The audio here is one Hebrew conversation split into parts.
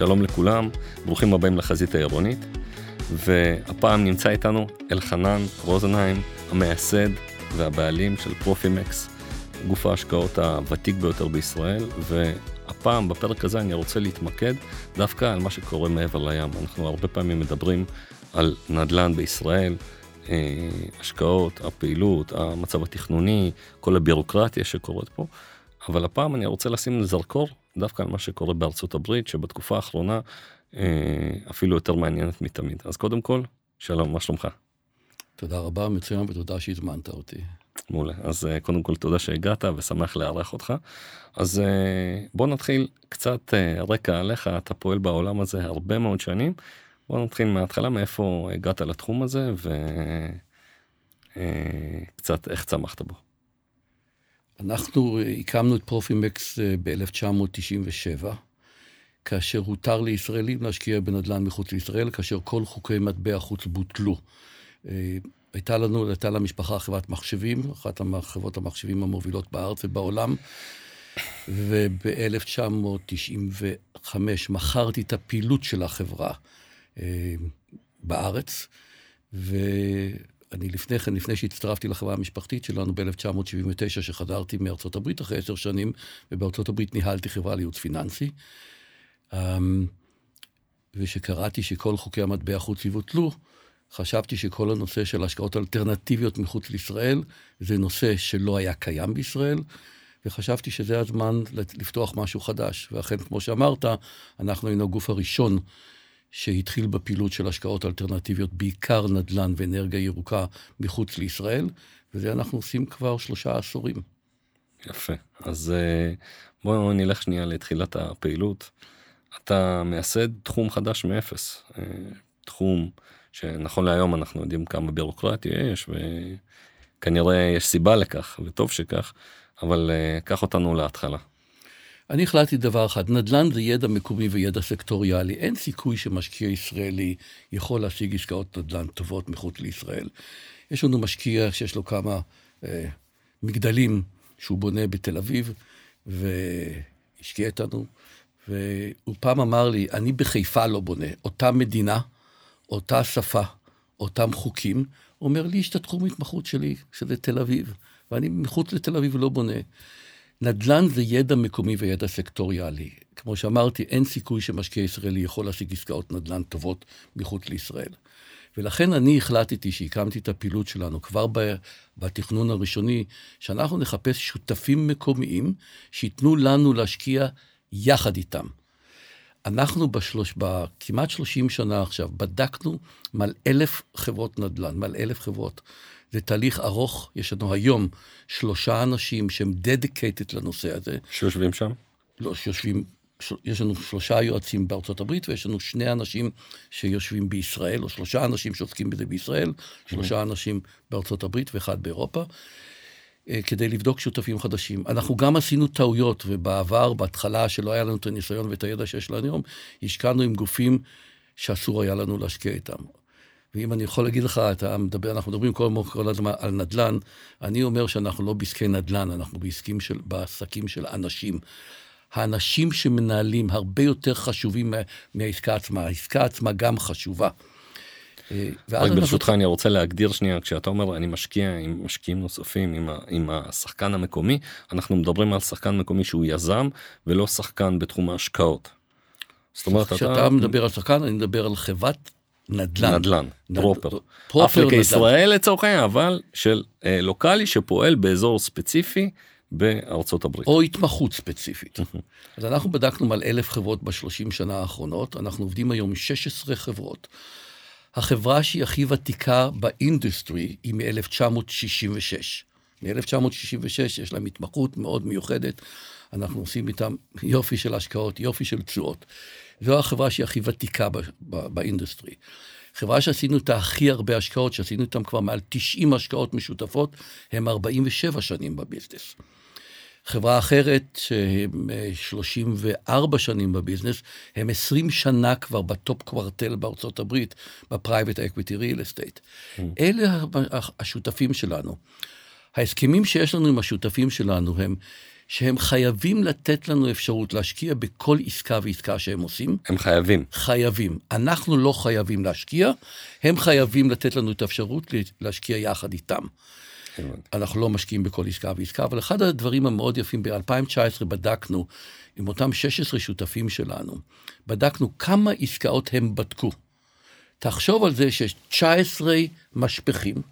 שלום לכולם, ברוכים הבאים לחזית העירונית, והפעם נמצא איתנו אלחנן רוזנהיים, המייסד והבעלים של פרופימקס, גוף ההשקעות הוותיק ביותר בישראל, והפעם בפרק הזה אני רוצה להתמקד דווקא על מה שקורה מעבר לים. אנחנו הרבה פעמים מדברים על נדל"ן בישראל, אה, השקעות, הפעילות, המצב התכנוני, כל הבירוקרטיה שקורית פה, אבל הפעם אני רוצה לשים זרקור דווקא על מה שקורה בארצות הברית, שבתקופה האחרונה אה, אפילו יותר מעניינת מתמיד. אז קודם כל, שלום, מה שלומך? תודה רבה, מצוין, ותודה שהזמנת אותי. מעולה. אז אה, קודם כל תודה שהגעת ושמח לארח אותך. אז אה, בוא נתחיל קצת רקע עליך, אתה פועל בעולם הזה הרבה מאוד שנים. בוא נתחיל מההתחלה, מאיפה הגעת לתחום הזה וקצת איך צמחת בו. אנחנו הקמנו את פרופימקס ב-1997. כאשר הותר לישראלים להשקיע בנדל"ן מחוץ לישראל, כאשר כל חוקי מטבע חוץ בוטלו. אה, הייתה לנו, הייתה למשפחה חברת מחשבים, אחת מחברות המחשבים המובילות בארץ ובעולם, וב-1995 מכרתי את הפעילות של החברה אה, בארץ, ואני לפני כן, לפני שהצטרפתי לחברה המשפחתית שלנו ב-1979, שחזרתי מארצות הברית אחרי עשר שנים, ובארצות הברית ניהלתי חברה לייעוץ פיננסי. אמ, ושקראתי שכל חוקי המטבע חוץ יבוטלו, חשבתי שכל הנושא של השקעות אלטרנטיביות מחוץ לישראל, זה נושא שלא היה קיים בישראל, וחשבתי שזה הזמן לפתוח משהו חדש. ואכן, כמו שאמרת, אנחנו היינו הגוף הראשון שהתחיל בפעילות של השקעות אלטרנטיביות, בעיקר נדל"ן ואנרגיה ירוקה מחוץ לישראל, וזה אנחנו עושים כבר שלושה עשורים. יפה. אז אה, בואו נלך שנייה לתחילת הפעילות. אתה מייסד תחום חדש מאפס. אה, תחום שנכון להיום אנחנו יודעים כמה בירוקרטיה יש וכנראה יש סיבה לכך וטוב שכך, אבל uh, קח אותנו להתחלה. אני החלטתי דבר אחד, נדל"ן זה ידע מקומי וידע סקטוריאלי. אין סיכוי שמשקיע ישראלי יכול להשיג עסקאות נדל"ן טובות מחוץ לישראל. יש לנו משקיע שיש לו כמה אה, מגדלים שהוא בונה בתל אביב, והשקיע איתנו והוא פעם אמר לי, אני בחיפה לא בונה, אותה מדינה, אותה שפה, אותם חוקים. הוא אומר לי, יש את התחום התמחות שלי, שזה תל אביב, ואני מחוץ לתל אביב לא בונה. נדל"ן זה ידע מקומי וידע סקטוריאלי. כמו שאמרתי, אין סיכוי שמשקיע ישראלי יכול להשיג עסקאות נדל"ן טובות מחוץ לישראל. ולכן אני החלטתי שהקמתי את הפעילות שלנו כבר בתכנון הראשוני, שאנחנו נחפש שותפים מקומיים שייתנו לנו להשקיע יחד איתם. אנחנו בשלוש, בכמעט 30 שנה עכשיו, בדקנו מעל אלף חברות נדל"ן, מעל אלף חברות. זה תהליך ארוך, יש לנו היום שלושה אנשים שהם דדיקטד לנושא הזה. שיושבים שם? לא, שיושבים, יש לנו שלושה יועצים בארצות הברית, ויש לנו שני אנשים שיושבים בישראל, או שלושה אנשים שעוסקים בזה בישראל, שלושה אנשים בארצות הברית ואחד באירופה. אה, כדי לבדוק שותפים חדשים. אנחנו גם עשינו טעויות, ובעבר, בהתחלה, שלא היה לנו את הניסיון ואת הידע שיש לנו היום, השקענו עם גופים שאסור היה לנו להשקיע איתם. ואם אני יכול להגיד לך, אתה מדבר, אנחנו מדברים כל, כל הזמן על נדל"ן, אני אומר שאנחנו לא בעסקי נדל"ן, אנחנו בעסקים של, בעסקים של אנשים. האנשים שמנהלים הרבה יותר חשובים מהעסקה עצמה. העסקה עצמה גם חשובה. אה, רק ברשותך אני רוצה להגדיר שנייה כשאתה אומר אני משקיע עם משקיעים נוספים עם, ה, עם השחקן המקומי אנחנו מדברים על שחקן מקומי שהוא יזם ולא שחקן בתחום ההשקעות. זאת אומרת כשאתה אתה... מדבר על שחקן אני מדבר על חברת נדל"ן. נדל"ן, פרופר. פרופר אפריקה ישראל לצורך העניין אבל של אה, local שפועל באזור ספציפי בארצות הברית. או התמחות ספציפית. אז אנחנו בדקנו מעל אלף חברות בשלושים שנה האחרונות אנחנו עובדים היום 16 חברות. החברה שהיא הכי ותיקה באינדוסטרי היא מ-1966. מ-1966 יש להם התמחות מאוד מיוחדת, אנחנו עושים איתם יופי של השקעות, יופי של תשואות. זו החברה שהיא הכי ותיקה באינדוסטרי. חברה שעשינו איתה הכי הרבה השקעות, שעשינו איתם כבר מעל 90 השקעות משותפות, הם 47 שנים ב business. חברה אחרת, שהם 34 אה, שנים ב business, הם 20 שנה כבר ב top quartile בארצות הברית, ב private equity real estate. אלה השותפים שלנו. ההסכמים שיש לנו עם השותפים שלנו הם שהם חייבים לתת לנו אפשרות להשקיע בכל עסקה ועסקה שהם עושים. הם חייבים. חייבים. אנחנו לא חייבים להשקיע, הם חייבים לתת לנו את האפשרות להשקיע יחד איתם. אנחנו לא משקיעים בכל עסקה ועסקה, אבל אחד הדברים המאוד יפים, ב-2019 בדקנו עם אותם 16 שותפים שלנו, בדקנו כמה עסקאות הם בדקו. תחשוב על זה שיש 19 משפכים,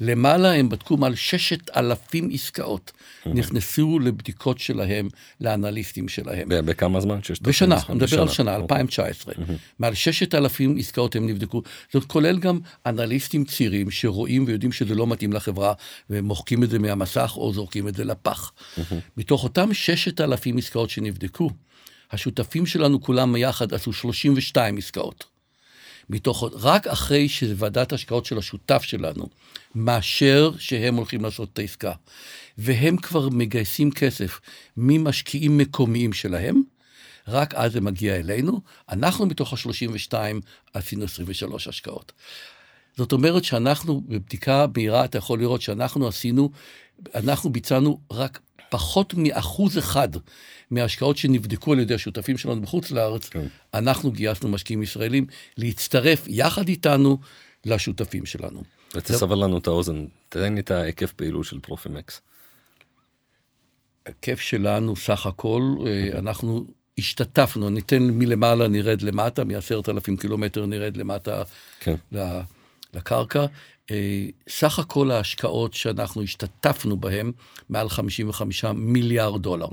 למעלה הם בדקו מעל ששת אלפים עסקאות, נכנסו לבדיקות שלהם, לאנליסטים שלהם. בכמה זמן? בשנה, אני מדבר על שנה, 2019. מעל ששת אלפים עסקאות הם נבדקו, זאת כולל גם אנליסטים צעירים שרואים ויודעים שזה לא מתאים לחברה, ומוחקים את זה מהמסך או זורקים את זה לפח. מתוך אותם ששת אלפים עסקאות שנבדקו, השותפים שלנו כולם יחד עשו 32 עסקאות. מתוך, רק אחרי שוועדת השקעות של השותף שלנו מאשר שהם הולכים לעשות את העסקה, והם כבר מגייסים כסף ממשקיעים מקומיים שלהם, רק אז זה מגיע אלינו. אנחנו מתוך ה-32 עשינו 23 השקעות. זאת אומרת שאנחנו, בבדיקה מהירה, אתה יכול לראות שאנחנו עשינו, אנחנו ביצענו רק פחות מאחוז אחד מההשקעות שנבדקו על ידי השותפים שלנו בחוץ לארץ, כן. אנחנו גייסנו משקיעים ישראלים להצטרף יחד איתנו לשותפים שלנו. ותסבר לנו את האוזן, תן לי את ההיקף פעילות של פרופימקס. היקף שלנו סך הכל, אה, אנחנו השתתפנו, ניתן מלמעלה נרד למטה, מעשרת אלפים קילומטר נרד למטה כן. לקרקע. אה, סך הכל ההשקעות שאנחנו השתתפנו בהן, מעל 55 מיליארד דולר.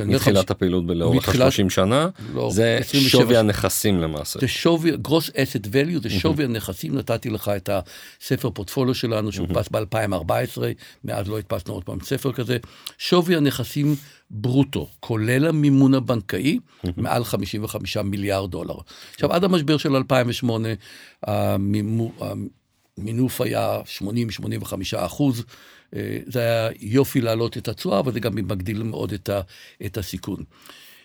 מתחילת הפעילות לאורך ה-30 שנה, לא, זה 27, שווי הנכסים למעשה. זה שווי, גרוס אסט value, זה שווי הנכסים, נתתי לך את הספר פורטפוליו שלנו שהודפס ב-2014, מאז לא הדפסנו עוד פעם ספר כזה, שווי הנכסים ברוטו, כולל המימון הבנקאי, מעל 55 מיליארד דולר. עכשיו, עד המשבר של 2008, המימון... המינוף היה 80-85 אחוז, זה היה יופי להעלות את התשואה, אבל זה גם מגדיל מאוד את, ה, את הסיכון.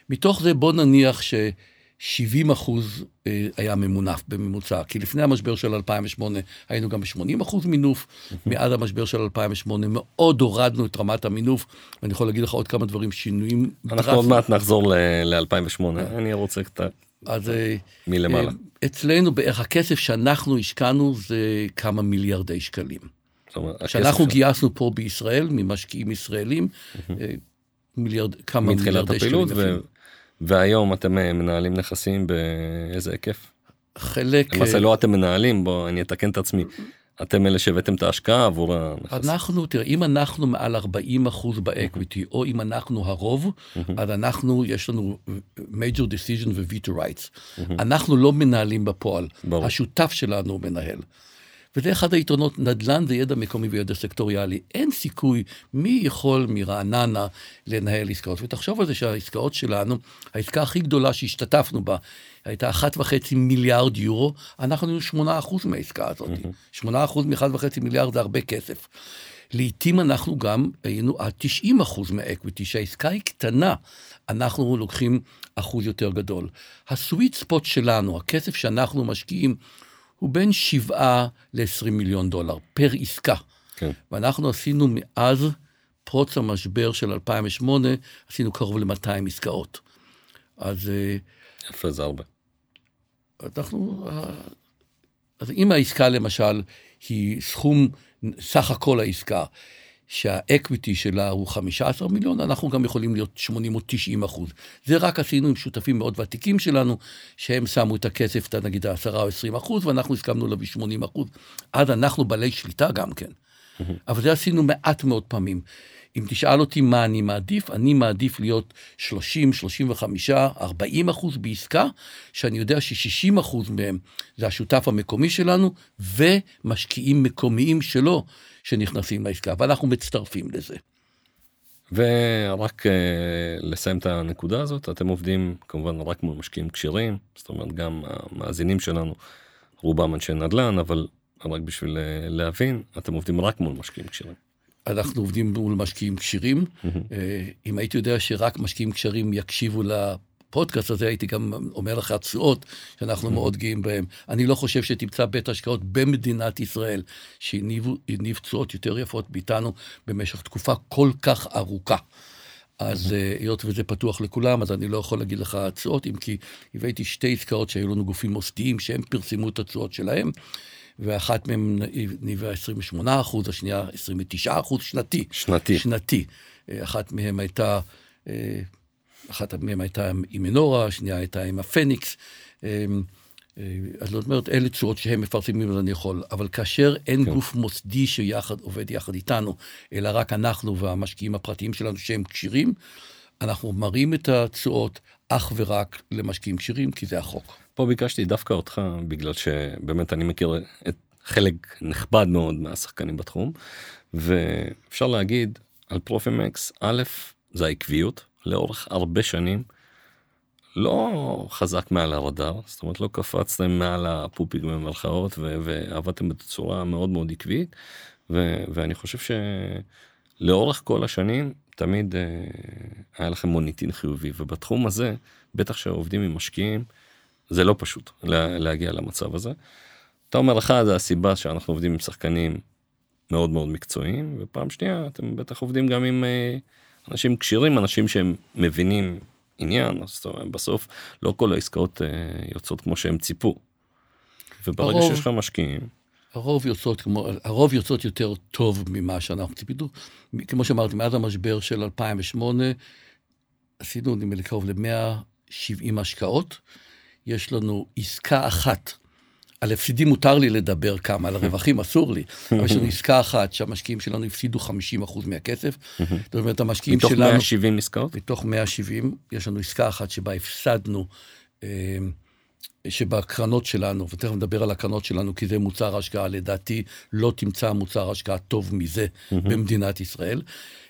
מתוך זה בוא נניח ש-70 אחוז אה, היה ממונף בממוצע, כי לפני המשבר של 2008 היינו גם ב-80 אחוז מינוף, מאז המשבר של 2008 מאוד הורדנו את רמת המינוף, ואני יכול להגיד לך עוד כמה דברים, שינויים אנחנו עוד מעט נחזור ל-2008, אני רוצה קצת... אז מלמעלה. אצלנו בערך הכסף שאנחנו השקענו זה כמה מיליארדי שקלים. שאנחנו גייסנו פה בישראל ממשקיעים ישראלים, מיליארד, כמה מיליארדי שקלים. ו... והיום אתם אה, מנהלים נכסים באיזה היקף? חלק... למעשה אה, לא אתם מנהלים, בוא אני אתקן את עצמי. אתם אלה שהבאתם את ההשקעה עבור הנכס. אנחנו, תראה, אם אנחנו מעל 40 אחוז באקוויטי, או אם אנחנו הרוב, אז אנחנו, יש לנו major decision ו-veto rights. אנחנו לא מנהלים בפועל, השותף שלנו מנהל. וזה אחד היתרונות, נדל"ן זה ידע מקומי וידע סקטוריאלי. אין סיכוי מי יכול מרעננה לנהל עסקאות. ותחשוב על זה שהעסקאות שלנו, העסקה הכי גדולה שהשתתפנו בה, הייתה אחת וחצי מיליארד יורו, אנחנו היינו שמונה אחוז מהעסקה הזאת. שמונה אחוז מאחד וחצי מיליארד זה הרבה כסף. לעתים אנחנו גם היינו עד 90 אחוז מהאקוויטי, שהעסקה היא קטנה, אנחנו לוקחים אחוז יותר גדול. הסוויט ספוט שלנו, הכסף שאנחנו משקיעים, הוא בין 7 ל-20 מיליון דולר פר עסקה. כן. ואנחנו עשינו מאז פרוץ המשבר של 2008, עשינו קרוב ל-200 עסקאות. אז... אה, יפה, זה הרבה. אנחנו... אה, אז אם העסקה למשל היא סכום, סך הכל העסקה, שהאקוויטי שלה הוא 15 מיליון, אנחנו גם יכולים להיות 80 או 90 אחוז. זה רק עשינו עם שותפים מאוד ותיקים שלנו, שהם שמו את הכסף, נגיד 10 או 20 אחוז, ואנחנו הסכמנו להביא 80 אחוז. אז אנחנו בעלי שליטה גם כן. אבל זה עשינו מעט מאוד פעמים. אם תשאל אותי מה אני מעדיף, אני מעדיף להיות 30, 35, 40 אחוז בעסקה, שאני יודע ש-60 אחוז מהם זה השותף המקומי שלנו, ומשקיעים מקומיים שלו שנכנסים לעסקה, ואנחנו מצטרפים לזה. ורק uh, לסיים את הנקודה הזאת, אתם עובדים כמובן רק מול משקיעים כשרים, זאת אומרת גם המאזינים שלנו, רובם אנשי נדל"ן, אבל רק בשביל uh, להבין, אתם עובדים רק מול משקיעים כשרים. אנחנו עובדים מול משקיעים כשירים. אה, אם הייתי יודע שרק משקיעים כשרים יקשיבו לפודקאסט הזה, הייתי גם אומר לך תשואות שאנחנו מאוד גאים בהם. אני לא חושב שתמצא בית השקעות במדינת ישראל שהניב תשואות יותר יפות מאיתנו במשך תקופה כל כך ארוכה. אז אה, היות וזה פתוח לכולם, אז אני לא יכול להגיד לך תשואות, אם כי הבאתי שתי עסקאות שהיו לנו גופים מוסדיים, שהם פרסמו את התשואות שלהם, ואחת מהן ניבאה 28 אחוז, השנייה 29 אחוז, שנתי. שנתי. שנתי. אה, אחת מהן הייתה, אחת מהן הייתה עם מנורה, השנייה הייתה עם הפניקס. אז זאת אומרת, אלה תשואות שהם מפרסמים, אז אני יכול. אבל כאשר אין כן. גוף מוסדי שיחד עובד יחד איתנו, אלא רק אנחנו והמשקיעים הפרטיים שלנו שהם כשירים, אנחנו מראים את התשואות אך ורק למשקיעים כשירים, כי זה החוק. פה ביקשתי דווקא אותך, בגלל שבאמת אני מכיר את חלק נכבד מאוד מהשחקנים בתחום, ואפשר להגיד על פרופימקס, א', זה העקביות, לאורך הרבה שנים. לא חזק מעל הרדאר, זאת אומרת לא קפצתם מעל הפופיק במרכאות ועבדתם בצורה מאוד מאוד עקבית, ו- ואני חושב שלאורך כל השנים תמיד אה, היה לכם מוניטין חיובי, ובתחום הזה, בטח שעובדים עם משקיעים, זה לא פשוט לה, להגיע למצב הזה. אתה אומר לך זה הסיבה שאנחנו עובדים עם שחקנים מאוד מאוד מקצועיים, ופעם שנייה אתם בטח עובדים גם עם אה, אנשים כשירים, אנשים שהם מבינים עניין, אז בסוף לא כל העסקאות אה, יוצאות כמו שהם ציפו. וברגע הרוב, שיש לך משקיעים... הרוב יוצאות, כמו, הרוב יוצאות יותר טוב ממה שאנחנו ציפינו. כמו שאמרתי, מאז המשבר של 2008, עשינו נדמה לי קרוב ל-170 השקעות. יש לנו עסקה אחת על הפסידים מותר לי לדבר כמה, על הרווחים אסור לי. אבל יש לנו עסקה אחת שהמשקיעים שלנו הפסידו 50% מהכסף. זאת אומרת, המשקיעים שלנו... מתוך 170 עסקאות? מתוך 170, יש לנו עסקה אחת שבה הפסדנו, אה, שבקרנות שלנו, ותכף נדבר על הקרנות שלנו, כי זה מוצר השקעה, לדעתי לא תמצא מוצר השקעה טוב מזה במדינת ישראל.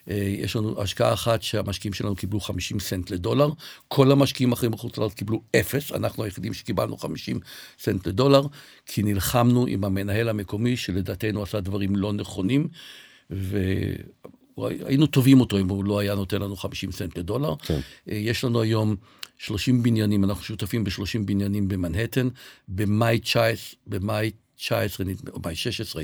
אה, יש לנו השקעה אחת שהמשקיעים שלנו קיבלו 50 סנט לדולר, כל המשקיעים האחרים בחוץ לארץ קיבלו אפס, אנחנו היחידים שקיבלנו 50 סנט לדולר, כי נלחמנו עם המנהל המקומי, שלדעתנו עשה דברים לא נכונים, והיינו תובעים אותו אם הוא לא היה נותן לנו 50 סנט לדולר. כן. אה, יש לנו היום 30 בניינים, אנחנו שותפים ב-30 בניינים במנהטן, במאי 19, במאי 19, או מאי 16,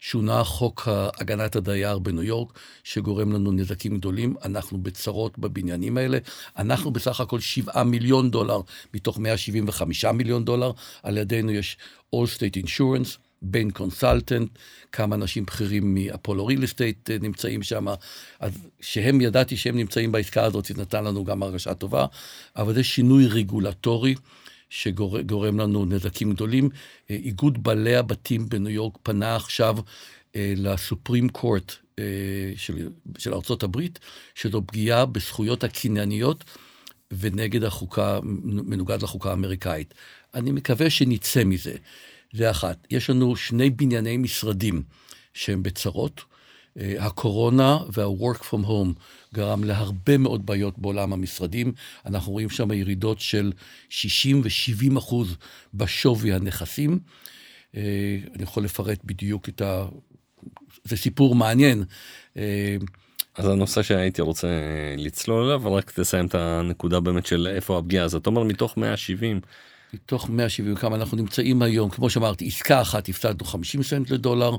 שונה חוק הגנת הדייר בניו יורק, שגורם לנו נזקים גדולים. אנחנו בצרות בבניינים האלה. אנחנו בסך הכל 7 מיליון דולר מתוך 175 מיליון דולר. על ידינו יש All State Insurance. בין קונסלטנט, כמה אנשים בכירים מאפולו ריל אסטייט נמצאים שם, אז שהם, ידעתי שהם נמצאים בעסקה הזאת, זה נתן לנו גם הרגשה טובה, אבל זה שינוי רגולטורי שגורם לנו נזקים גדולים. אה, איגוד בעלי הבתים בניו יורק פנה עכשיו אה, לסופרים קורט אה, של, של הברית, שזו פגיעה בזכויות הקנייניות ונגד החוקה, מנוגד לחוקה האמריקאית. אני מקווה שנצא מזה. זה אחת. יש לנו שני בנייני משרדים שהם בצרות. אה, הקורונה וה-work from home גרם להרבה מאוד בעיות בעולם המשרדים. אנחנו רואים שם ירידות של 60 ו-70 אחוז בשווי הנכסים. אה, אני יכול לפרט בדיוק את ה... זה סיפור מעניין. אה, אז הנושא שהייתי רוצה לצלול אליו, רק תסיים את הנקודה באמת של איפה הפגיעה. אז אתה אומר מתוך 170. מתוך 170 כמה אנחנו נמצאים היום, כמו שאמרתי, עסקה אחת הפסדנו 50 סנט לדולר.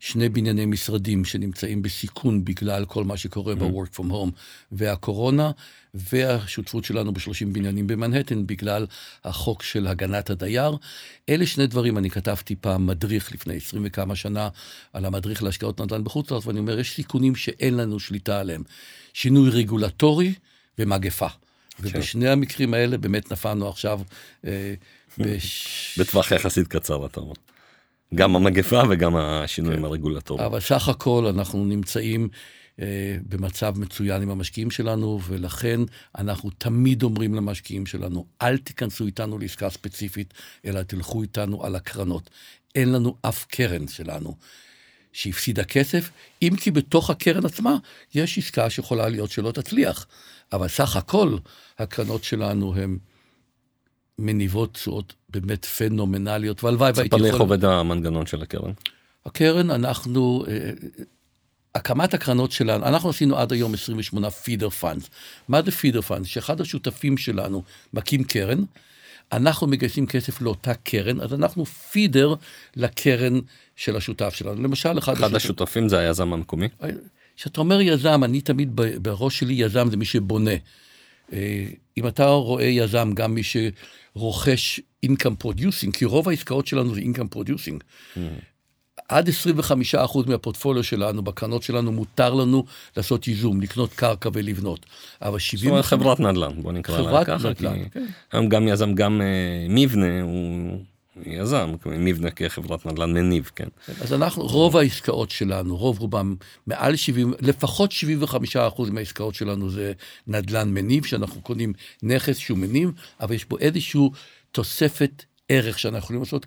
שני בנייני משרדים שנמצאים בסיכון בגלל כל מה שקורה mm-hmm. ב-work from home והקורונה, והשותפות שלנו ב-30 בניינים במנהטן בגלל החוק של הגנת הדייר. אלה שני דברים, אני כתבתי פעם מדריך לפני 20 וכמה שנה על המדריך להשקעות נדל"ן בחוץ לארץ, ואני אומר, יש סיכונים שאין לנו שליטה עליהם. שינוי רגולטורי ומגפה. כן. ובשני המקרים האלה באמת נפלנו עכשיו. אה, בש... בטווח יחסית קצר, אתה אומר. גם המגפה וגם השינויים כן. הרגולטוריים. אבל סך הכל אנחנו נמצאים אה, במצב מצוין עם המשקיעים שלנו, ולכן אנחנו תמיד אומרים למשקיעים שלנו, אל תיכנסו איתנו לעסקה ספציפית, אלא תלכו איתנו על הקרנות. אין לנו אף קרן שלנו שהפסידה כסף, אם כי בתוך הקרן עצמה יש עסקה שיכולה להיות שלא תצליח. אבל סך הכל הקרנות שלנו הן מניבות תשואות באמת פנומנליות, והלוואי והייתי יכול... ספר לי איך עובד המנגנון של הקרן. הקרן, אנחנו, אה, הקמת הקרנות שלנו, אנחנו עשינו עד היום 28 פידר פאנס. מה זה פידר פאנס? שאחד השותפים שלנו מקים קרן, אנחנו מגייסים כסף לאותה קרן, אז אנחנו פידר לקרן של השותף שלנו. למשל, אחד, אחד השותפים זה היזם המקומי? כשאתה אומר יזם, אני תמיד בראש שלי יזם זה מי שבונה. אה, אם אתה רואה יזם, גם מי שרוכש income producing, כי רוב העסקאות שלנו זה income producing. Mm. עד 25% מהפורטפוליו שלנו, בקרנות שלנו, מותר לנו לעשות ייזום, לקנות קרקע ולבנות. אבל 70... זאת אומרת חברת נדל"ן, בוא נקרא לה ככה. חברת נדל"ן, כן. היום גם יזם, גם uh, מבנה, הוא יזם, מבנה כחברת נדל"ן מניב, כן. אז אנחנו, רוב העסקאות שלנו, רוב רובם, מעל 70, לפחות 75% מהעסקאות שלנו זה נדל"ן מניב, שאנחנו קונים נכס שהוא מניב, אבל יש בו איזושהי תוספת ערך שאנחנו יכולים לעשות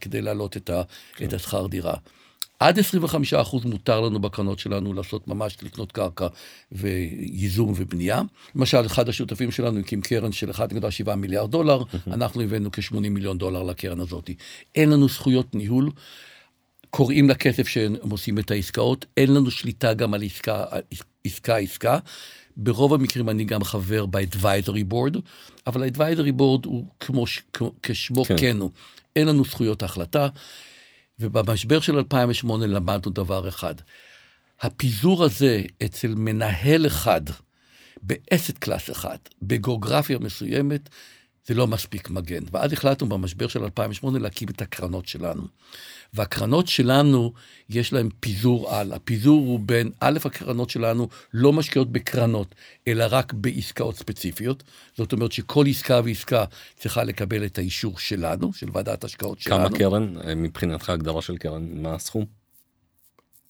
כדי, להעלות את, כן. את השכר דירה. עד 25% מותר לנו בקרנות שלנו לעשות ממש, לקנות קרקע וייזום ובנייה. למשל, אחד השותפים שלנו הקים קרן של 1.7 מיליארד דולר, אנחנו הבאנו כ-80 מיליון דולר לקרן הזאת. אין לנו זכויות ניהול. קוראים לכסף שהם עושים את העסקאות, אין לנו שליטה גם על עסקה, עסקה, עסקה. ברוב המקרים אני גם חבר ב-advisory board, אבל ה-advisory board הוא כמו, כשמו כן. כן הוא, אין לנו זכויות החלטה. ובמשבר של 2008 למדנו דבר אחד, הפיזור הזה אצל מנהל אחד, באסט קלאס אחד, בגיאוגרפיה מסוימת, זה לא מספיק מגן. ואז החלטנו במשבר של 2008 להקים את הקרנות שלנו. והקרנות שלנו, יש להן פיזור על. הפיזור הוא בין, א', הקרנות שלנו לא משקיעות בקרנות, אלא רק בעסקאות ספציפיות. זאת אומרת שכל עסקה ועסקה צריכה לקבל את האישור שלנו, של ועדת השקעות שלנו. כמה קרן, מבחינתך הגדרה של קרן, מה הסכום?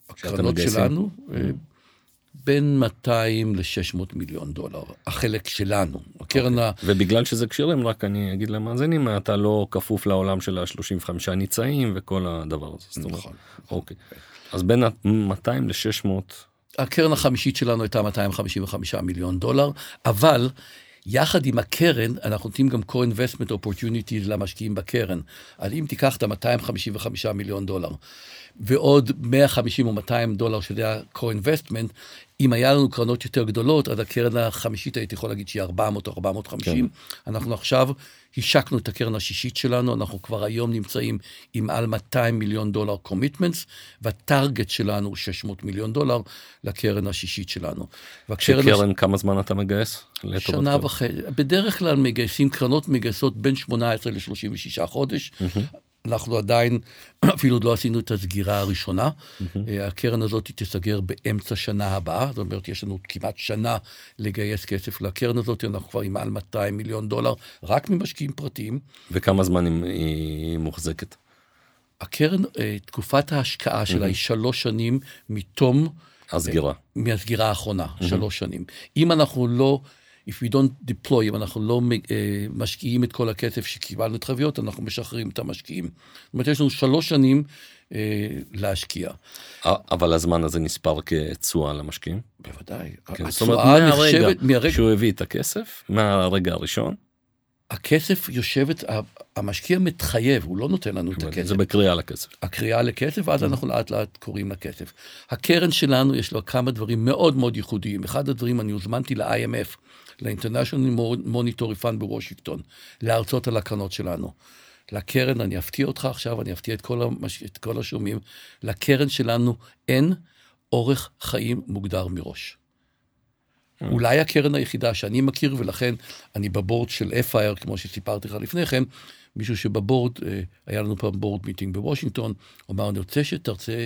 הקרנות שלנו, mm-hmm. בין 200 ל-600 מיליון דולר, החלק שלנו. הקרן okay. ה... ובגלל שזה כשירים, רק אני אגיד למאזינים, אתה לא כפוף לעולם של ה-35 ניצאים וכל הדבר הזה. נכון. אוקיי. אז בין 200 ל-600... הקרן החמישית שלנו הייתה 255 מיליון דולר, אבל יחד עם הקרן, אנחנו נותנים גם co-investment opportunities למשקיעים בקרן. אז אם תיקח את ה-255 מיליון דולר, ועוד 150 או 200 דולר שזה ה-co-investment, אם היה לנו קרנות יותר גדולות, אז הקרן החמישית הייתי יכול להגיד שהיא 400 או 450. כן. אנחנו עכשיו השקנו את הקרן השישית שלנו, אנחנו כבר היום נמצאים עם על 200 מיליון דולר קומיטמנטס, והטארגט שלנו הוא 600 מיליון דולר לקרן השישית שלנו. שקרן, הש... כמה זמן אתה מגייס? שנה וחצי. בדרך כלל מגייסים, קרנות מגייסות בין 18 ל-36 חודש. Mm-hmm. אנחנו עדיין, אפילו לא עשינו את הסגירה הראשונה. Mm-hmm. הקרן הזאת תיסגר באמצע שנה הבאה, זאת אומרת, יש לנו כמעט שנה לגייס כסף לקרן הזאת, אנחנו כבר עם מעל 200 מיליון דולר, רק ממשקיעים פרטיים. וכמה זמן היא מוחזקת? הקרן, אה, תקופת ההשקעה שלה mm-hmm. היא שלוש שנים מתום... הסגירה. מהסגירה האחרונה, mm-hmm. שלוש שנים. אם אנחנו לא if we don't deploy, אם אנחנו לא uh, משקיעים את כל הכסף שקיבלנו את חביות, אנחנו משחררים את המשקיעים. זאת אומרת, יש לנו שלוש שנים uh, להשקיע. אבל הזמן הזה נספר כתשואה למשקיעים? בוודאי. כן, זאת אומרת, מהרגע, מהרגע שהוא הביא את הכסף, מהרגע הראשון, הכסף יושבת, המשקיע מתחייב, הוא לא נותן לנו את הכסף. זה בקריאה לכסף. הקריאה לכסף, ואז אנחנו לאט לאט קוראים לכסף. הקרן שלנו, יש לה כמה דברים מאוד מאוד ייחודיים. אחד הדברים, אני הוזמנתי ל-IMF, ל-International Monetary Fund בוושינגטון, להרצות על הקרנות שלנו. לקרן, אני אפתיע אותך עכשיו, אני אפתיע את כל, המש... את כל השומעים, לקרן שלנו אין אורך חיים מוגדר מראש. Mm. אולי הקרן היחידה שאני מכיר, ולכן אני בבורד של FIRE, כמו שסיפרתי לך לפני כן, מישהו שבבורד, אה, היה לנו פעם בורד מיטינג בוושינגטון, אמר, אני רוצה שתרצה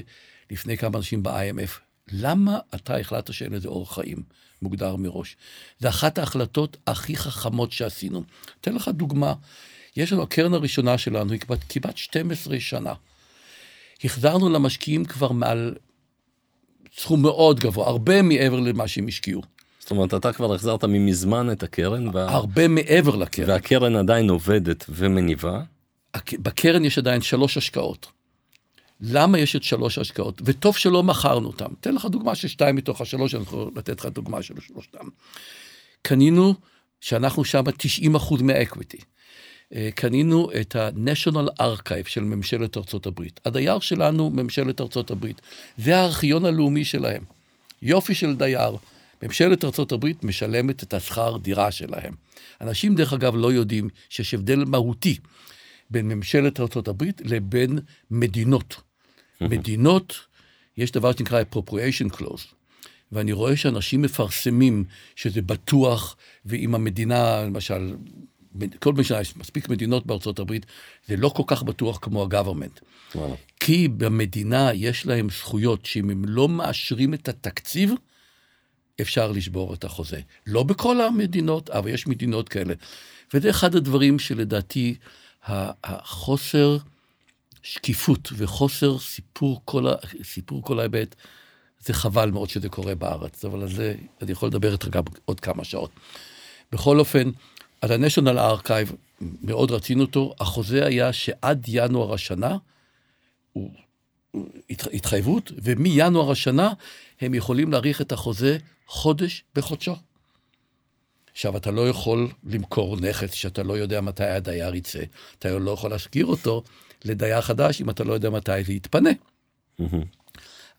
לפני כמה אנשים ב-IMF, למה אתה החלטת שאין לזה אורח חיים מוגדר מראש? זה אחת ההחלטות הכי חכמות שעשינו. אתן לך דוגמה, יש לנו, הקרן הראשונה שלנו היא כמעט, כמעט 12 שנה. החזרנו למשקיעים כבר מעל סכום מאוד גבוה, הרבה מעבר למה שהם השקיעו. זאת אומרת, אתה כבר החזרת ממזמן את הקרן. וה... הרבה מעבר לקרן. והקרן עדיין עובדת ומניבה. בקרן יש עדיין שלוש השקעות. למה יש את שלוש השקעות? וטוב שלא מכרנו אותן. אתן לך דוגמה של שתיים מתוך השלוש, אני יכול לתת לך דוגמה של שלושתם. קנינו, שאנחנו שם 90 אחוז מהאקוויטי. אה, קנינו את ה-National Archive של ממשלת ארצות הברית. הדייר שלנו, ממשלת ארצות הברית. זה הארכיון הלאומי שלהם. יופי של דייר. ממשלת ארה"ב משלמת את השכר דירה שלהם. אנשים, דרך אגב, לא יודעים שיש הבדל מהותי בין ממשלת ארה"ב לבין מדינות. מדינות, יש דבר שנקרא appropriation clause. ואני רואה שאנשים מפרסמים שזה בטוח, ואם המדינה, למשל, כל מדינה, יש מספיק מדינות בארצות הברית, זה לא כל כך בטוח כמו. וואלה. כי במדינה יש להם זכויות שאם הם לא מאשרים את התקציב, אפשר לשבור את החוזה. לא בכל המדינות, אבל יש מדינות כאלה. וזה אחד הדברים שלדעתי, החוסר שקיפות וחוסר סיפור כל, ה, סיפור כל ההיבט, זה חבל מאוד שזה קורה בארץ, אבל על זה אני יכול לדבר איתך גם עוד כמה שעות. בכל אופן, על ה-National Archive, מאוד רצינו אותו, החוזה היה שעד ינואר השנה, הוא התחייבות, ומינואר השנה הם יכולים להאריך את החוזה חודש בחודשו. עכשיו, אתה לא יכול למכור נכס שאתה לא יודע מתי הדייר יצא, אתה לא יכול להשכיר אותו לדייר חדש אם אתה לא יודע מתי זה יתפנה.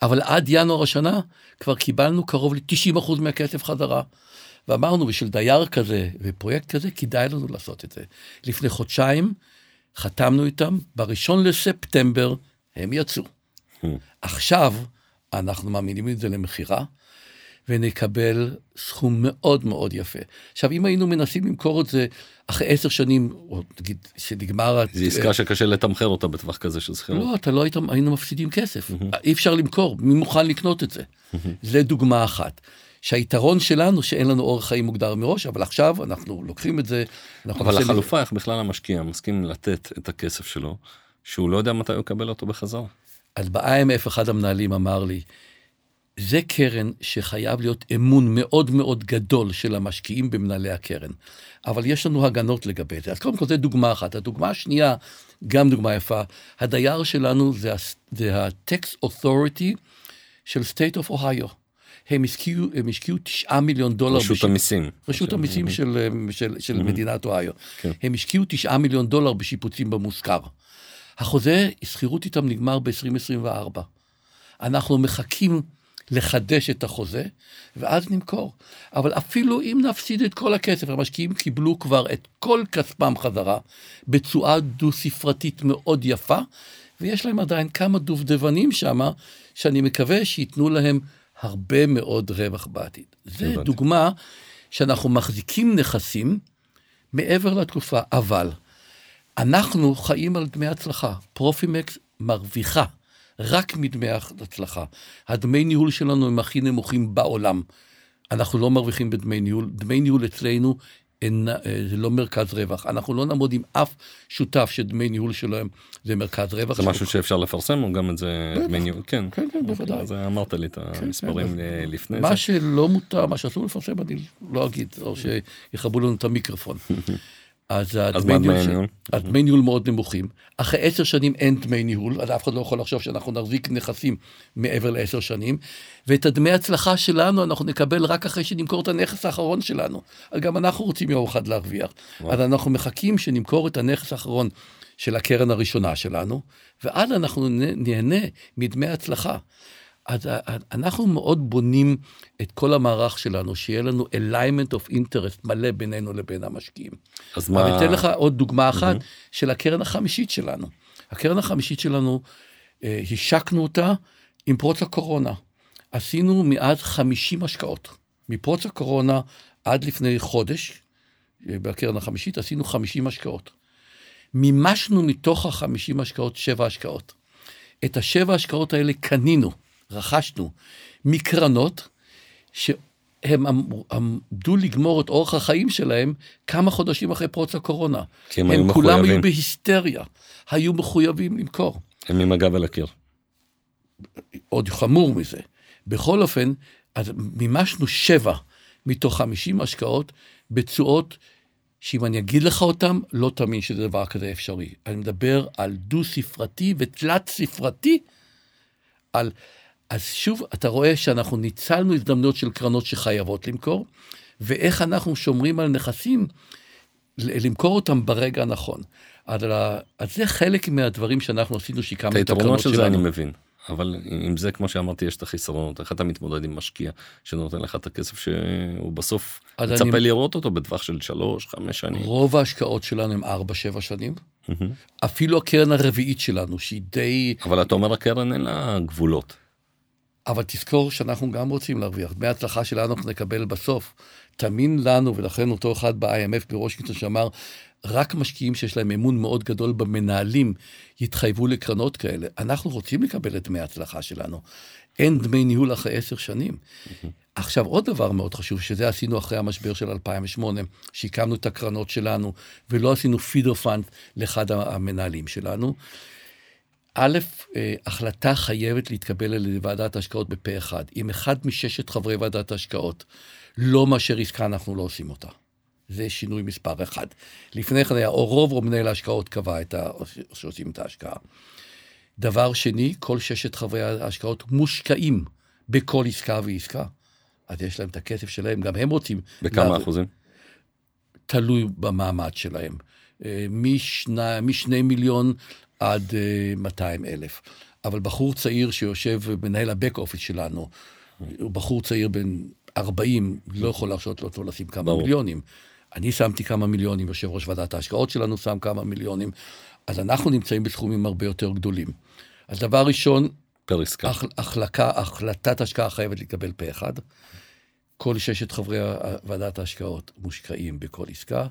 אבל עד ינואר השנה כבר קיבלנו קרוב ל-90% מהכסף חזרה. ואמרנו, בשביל דייר כזה ופרויקט כזה, כדאי לנו לעשות את זה. לפני חודשיים חתמנו איתם, בראשון לספטמבר הם יצאו. עכשיו אנחנו מאמינים את זה למכירה, ונקבל סכום מאוד מאוד יפה. עכשיו, אם היינו מנסים למכור את זה אחרי עשר שנים, או נגיד שנגמר... זו עסקה שקשה לתמחר אותה בטווח כזה של שכירות. לא, אתה לא היית, היינו מפסידים כסף. אי אפשר למכור, מי מוכן לקנות את זה? זה דוגמה אחת. שהיתרון שלנו שאין לנו אורח חיים מוגדר מראש, אבל עכשיו אנחנו לוקחים את זה. אבל החלופה, איך בכלל המשקיע מסכים לתת את הכסף שלו, שהוא לא יודע מתי הוא יקבל אותו בחזרה. אז ב-IMF אחד המנהלים אמר לי, זה קרן שחייב להיות אמון מאוד מאוד גדול של המשקיעים במנהלי הקרן. אבל יש לנו הגנות לגבי זה. אז קודם כל, זו דוגמה אחת. הדוגמה השנייה, גם דוגמה יפה, הדייר שלנו זה, זה ה-Tax Authority של State of Ohio. הם השקיעו, הם השקיעו 9 מיליון דולר. רשות. המיסים. רשות המיסים של, של, של מדינת אוהיו. כן. הם השקיעו 9 מיליון דולר בשיפוצים במושכר. החוזה, שכירות איתם נגמר ב-2024. אנחנו מחכים לחדש את החוזה, ואז נמכור. אבל אפילו אם נפסיד את כל הכסף, המשקיעים קיבלו כבר את כל כספם חזרה, בתשואה דו-ספרתית מאוד יפה, ויש להם עדיין כמה דובדבנים שם, שאני מקווה שייתנו להם הרבה מאוד רווח בעתיד. זו דוגמה שאנחנו מחזיקים נכסים מעבר לתקופה, אבל אנחנו חיים על דמי הצלחה. פרופימקס מרוויחה רק מדמי הצלחה. הדמי ניהול שלנו הם הכי נמוכים בעולם. אנחנו לא מרוויחים בדמי ניהול. דמי ניהול אצלנו אין, אה, זה לא מרכז רווח. אנחנו לא נעמוד עם אף שותף שדמי ניהול שלהם זה מרכז רווח. זה משהו שאפשר לפרסם או גם את זה דמי ניהול? כן, כן, כן, בוודאי. אז אמרת לי את כן, המספרים כן, לפני זה. מה שלא מותר, מה שאסור לפרסם אני לא אגיד, או שיכבו לנו את המיקרופון. אז הדמי ניהול, הדמי ניהול מאוד נמוכים. אחרי עשר שנים אין דמי ניהול, אז אף אחד לא יכול לחשוב שאנחנו נחזיק נכסים מעבר לעשר שנים. ואת הדמי הצלחה שלנו אנחנו נקבל רק אחרי שנמכור את הנכס האחרון שלנו. גם אנחנו רוצים יום אחד להרוויח. אז אנחנו מחכים שנמכור את הנכס האחרון של הקרן הראשונה שלנו, ואז אנחנו נהנה מדמי הצלחה. אז אנחנו מאוד בונים את כל המערך שלנו, שיהיה לנו alignment of interest מלא בינינו לבין המשקיעים. אז מה... אני אתן לך עוד דוגמה אחת mm-hmm. של הקרן החמישית שלנו. הקרן החמישית שלנו, אה, השקנו אותה עם פרוץ הקורונה. עשינו מאז 50 השקעות. מפרוץ הקורונה עד לפני חודש, אה, בקרן החמישית עשינו 50 השקעות. מימשנו מתוך ה-50 השקעות שבע השקעות. את השבע השקעות האלה קנינו. רכשנו מקרנות שהם עמדו לגמור את אורח החיים שלהם כמה חודשים אחרי פרוץ הקורונה. כי הם, הם היו כולם מחויבים. היו בהיסטריה, היו מחויבים למכור. הם עם הגב על הקיר. עוד חמור מזה. בכל אופן, אז מימשנו שבע מתוך חמישים השקעות בתשואות שאם אני אגיד לך אותם, לא תאמין שזה דבר כזה אפשרי. אני מדבר על דו-ספרתי ותלת ספרתי, על אז שוב, אתה רואה שאנחנו ניצלנו הזדמנויות של קרנות שחייבות למכור, ואיך אנחנו שומרים על נכסים, למכור אותם ברגע הנכון. אז, אז זה חלק מהדברים שאנחנו עשינו, שהקמנו את הקרנות שלנו. את היתרונות של זה אני מבין. אבל עם זה, כמו שאמרתי, יש את החיסרונות. איך אתה מתמודד עם משקיע שנותן לך את הכסף שהוא בסוף מצפה אני... לראות אותו בטווח של שלוש, חמש שנים? רוב ההשקעות שלנו הם ארבע, שבע שנים. אפילו הקרן הרביעית שלנו, שהיא די... אבל אתה אומר הקרן אין לה גבולות. אבל תזכור שאנחנו גם רוצים להרוויח. דמי ההצלחה שלנו אנחנו נקבל בסוף. תאמין לנו, ולכן אותו אחד ב-IMF בוושינגטון שאמר, רק משקיעים שיש להם אמון מאוד גדול במנהלים יתחייבו לקרנות כאלה. אנחנו רוצים לקבל את דמי ההצלחה שלנו. אין דמי ניהול אחרי עשר שנים. עכשיו, עוד דבר מאוד חשוב, שזה עשינו אחרי המשבר של 2008, שהקמנו את הקרנות שלנו, ולא עשינו פידר פאנד לאחד המנהלים שלנו. א', אה, החלטה חייבת להתקבל על ידי ועדת ההשקעות בפה אחד. אם אחד מששת חברי ועדת ההשקעות לא מאשר עסקה, אנחנו לא עושים אותה. זה שינוי מספר אחד. לפני כן היה או רוב או מנהל ההשקעות קבע את ה... שעושים את ההשקעה. דבר שני, כל ששת חברי ההשקעות מושקעים בכל עסקה ועסקה. אז יש להם את הכסף שלהם, גם הם רוצים... בכמה לה... אחוזים? תלוי במעמד שלהם. אה, משני, משני מיליון עד 200 אה, אלף. אבל בחור צעיר שיושב, מנהל הבק אופיס שלנו, הוא בחור צעיר בן 40, לא יכול להרשות לו לשים כמה ברור. מיליונים. אני שמתי כמה מיליונים, יושב ראש ועדת ההשקעות שלנו שם כמה מיליונים, אז אנחנו נמצאים בסכומים הרבה יותר גדולים. אז דבר ראשון, פר עסקה. החלקה, החלטת השקעה חייבת להתקבל פה אחד. כל ששת חברי ועדת ההשקעות מושקעים בכל עסקה.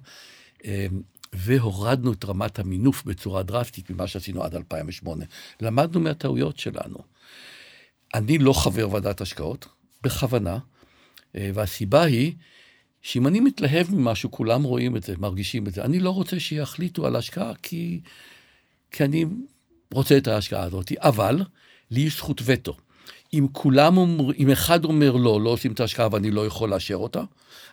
והורדנו את רמת המינוף בצורה דרסטית ממה שעשינו עד 2008. למדנו מהטעויות שלנו. אני לא חבר ועדת השקעות, בכוונה, אה, והסיבה היא שאם אני מתלהב ממשהו, כולם רואים את זה, מרגישים את זה. אני לא רוצה שיחליטו על השקעה, כי, כי אני רוצה את ההשקעה הזאת, אבל לי יש זכות וטו. אם כולם אומרים, אם אחד אומר לא, לא עושים את ההשקעה ואני לא יכול לאשר אותה,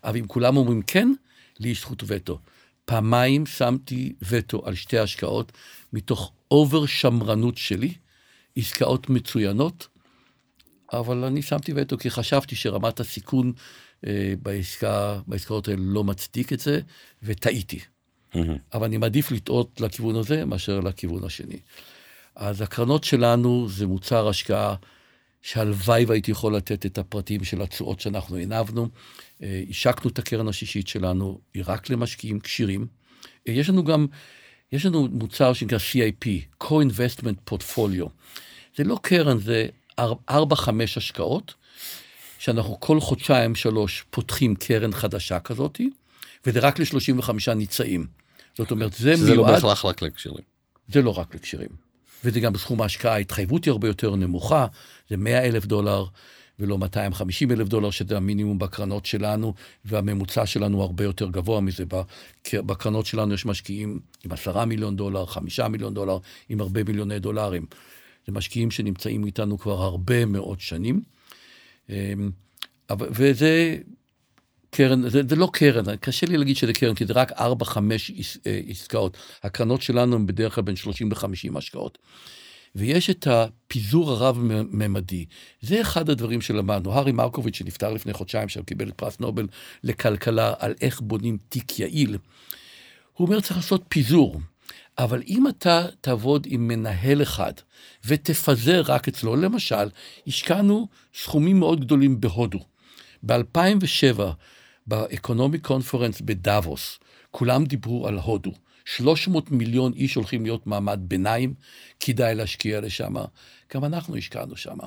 אבל אם כולם אומרים כן, לי יש זכות וטו. פעמיים שמתי וטו על שתי השקעות מתוך אובר שמרנות שלי, עסקאות מצוינות, אבל אני שמתי וטו כי חשבתי שרמת הסיכון אה, בעסקה, בעסקאות האלה לא מצדיק את זה, וטעיתי. Mm-hmm. אבל אני מעדיף לטעות לכיוון הזה מאשר לכיוון השני. אז הקרנות שלנו זה מוצר השקעה שהלוואי והייתי יכול לתת את הפרטים של התשואות שאנחנו הנבנו. אה, השקנו את הקרן השישית שלנו, היא רק למשקיעים כשירים. אה, יש לנו גם, יש לנו מוצר שנקרא CIP, Co-Investment Portfolio. זה לא קרן, זה 4-5 השקעות, שאנחנו כל חודשיים שלוש פותחים קרן חדשה כזאתי, וזה רק ל-35 ניצאים. זאת אומרת, זה מיועד... שזה לא בהכרח רק לקשרים. זה לא רק לקשרים. וזה גם בסכום ההשקעה, ההתחייבות היא הרבה יותר נמוכה, זה 100 אלף דולר ולא 250 אלף דולר, שזה המינימום בקרנות שלנו, והממוצע שלנו הרבה יותר גבוה מזה. בקרנות שלנו יש משקיעים עם 10 מיליון דולר, 5 מיליון דולר, עם הרבה מיליוני דולרים. זה משקיעים שנמצאים איתנו כבר הרבה מאוד שנים. אמ, וזה קרן, זה, זה לא קרן, קשה לי להגיד שזה קרן, כי זה רק 4-5 אה, עסקאות. הקרנות שלנו הן בדרך כלל בין 30 ל-50 השקעות. ויש את הפיזור הרב-ממדי. זה אחד הדברים שלמדנו. הארי מרקוביץ', שנפטר לפני חודשיים, שם קיבל את פרס נובל לכלכלה על איך בונים תיק יעיל, הוא אומר, צריך לעשות פיזור. אבל אם אתה תעבוד עם מנהל אחד ותפזר רק אצלו, למשל, השקענו סכומים מאוד גדולים בהודו. ב-2007, ב economic conference בדאבוס, כולם דיברו על הודו. 300 מיליון איש הולכים להיות מעמד ביניים, כדאי להשקיע לשם. גם אנחנו השקענו שם.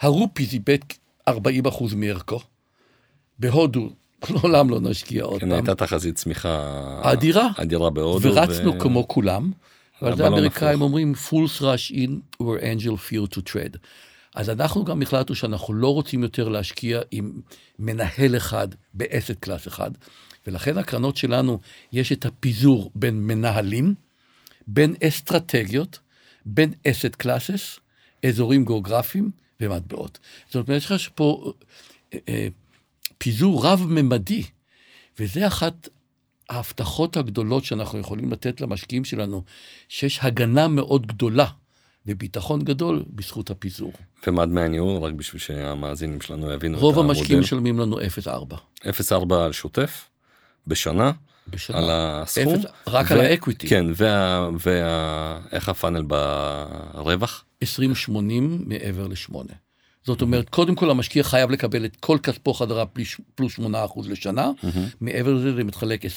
הרופי איבד 40 אחוז מערכו. בהודו לעולם לא נשקיע עוד כן, פעם. הייתה תחזית צמיחה אדירה. אדירה בהודו. ורצנו ו... כמו כולם. ועל זה האמריקאים אומרים, fools rush in where angel fear to tread. אז אנחנו גם החלטנו שאנחנו לא רוצים יותר להשקיע עם מנהל אחד ב asset class אחד, ולכן הקרנות שלנו, יש את הפיזור בין מנהלים, בין אסטרטגיות, בין asset classes, אזורים גיאוגרפיים ומטבעות. זאת אומרת, יש לך פה אה, אה, פיזור רב-ממדי, וזה אחת ההבטחות הגדולות שאנחנו יכולים לתת למשקיעים שלנו, שיש הגנה מאוד גדולה וביטחון גדול בזכות הפיזור. ומה דמי הניהול? רק בשביל שהמאזינים שלנו יבינו רוב המשקיעים משלמים לנו 0.4. 0.4 על שוטף? בשנה? בשנה. על הסכום? 0, רק ו- על האקוויטי. כן, וה, וה, איך הפאנל ברווח? 20-80 מעבר ל-8. זאת אומרת, קודם כל המשקיע חייב לקבל את כל כספו חדרה פלוס 8% לשנה, מעבר לזה זה מתחלק 20-80,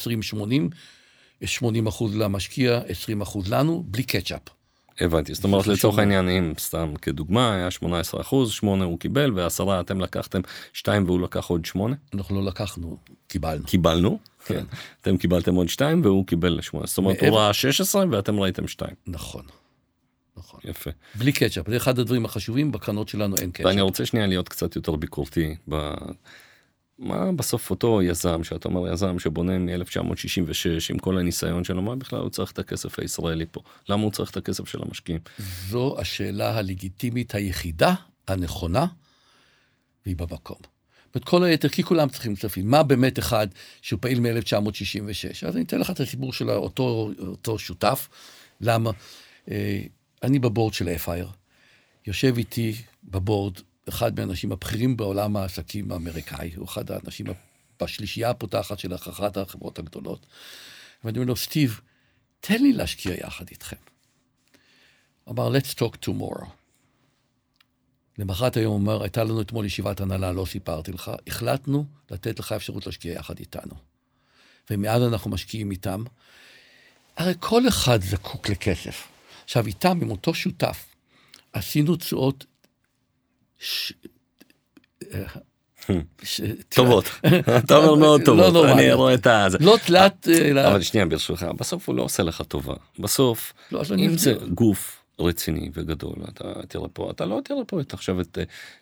80 אחוז למשקיע, 20 אחוז לנו, בלי קצ'אפ. הבנתי, זאת אומרת לצורך העניין אם סתם כדוגמה היה 18 אחוז, 8 הוא קיבל ועשרה אתם לקחתם 2 והוא לקח עוד 8? אנחנו לא לקחנו, קיבלנו. קיבלנו, כן. אתם קיבלתם עוד 2 והוא קיבל 8, זאת אומרת הוא ראה 16 ואתם ראיתם 2, נכון. נכון. יפה. בלי קצ'אפ, זה אחד הדברים החשובים, בקרנות שלנו אין קצ'אפ. ואני רוצה שנייה להיות קצת יותר ביקורתי. ב... מה בסוף אותו יזם שאתה אומר יזם שבונה מ-1966 עם כל הניסיון שלו מה בכלל הוא צריך את הכסף הישראלי פה למה הוא צריך את הכסף של המשקיעים זו השאלה הלגיטימית היחידה, הנכונה, והיא במקום. ואת כל היתר, כי כולם צריכים כספים. מה באמת אחד שהוא פעיל מ-1966? אז אני אתן לך את הסיפור של אותו, אותו שותף. למה? אה, אני בבורד של FIRE. יושב איתי בבורד אחד מהאנשים הבכירים בעולם העסקים האמריקאי, הוא אחד האנשים בשלישייה הפותחת של אחת החברות הגדולות. ואני אומר לו, סטיב, תן לי להשקיע יחד איתכם. אמר, let's talk tomorrow. למחרת היום הוא אומר, הייתה לנו אתמול ישיבת הנהלה, לא סיפרתי לך, החלטנו לתת לך אפשרות להשקיע יחד איתנו. ומאז אנחנו משקיעים איתם. הרי כל אחד זקוק לכסף. עכשיו, איתם, עם אותו שותף, עשינו תשואות... ש... ש... טובות אתה אומר מאוד לא טובות נורא. אני רואה את ה... לא תלת... אה, אבל שנייה ברשותך בסוף הוא לא עושה לך טובה בסוף לא, אם זה. גוף רציני וגדול אתה תראה פה אתה לא תראה פה את עכשיו את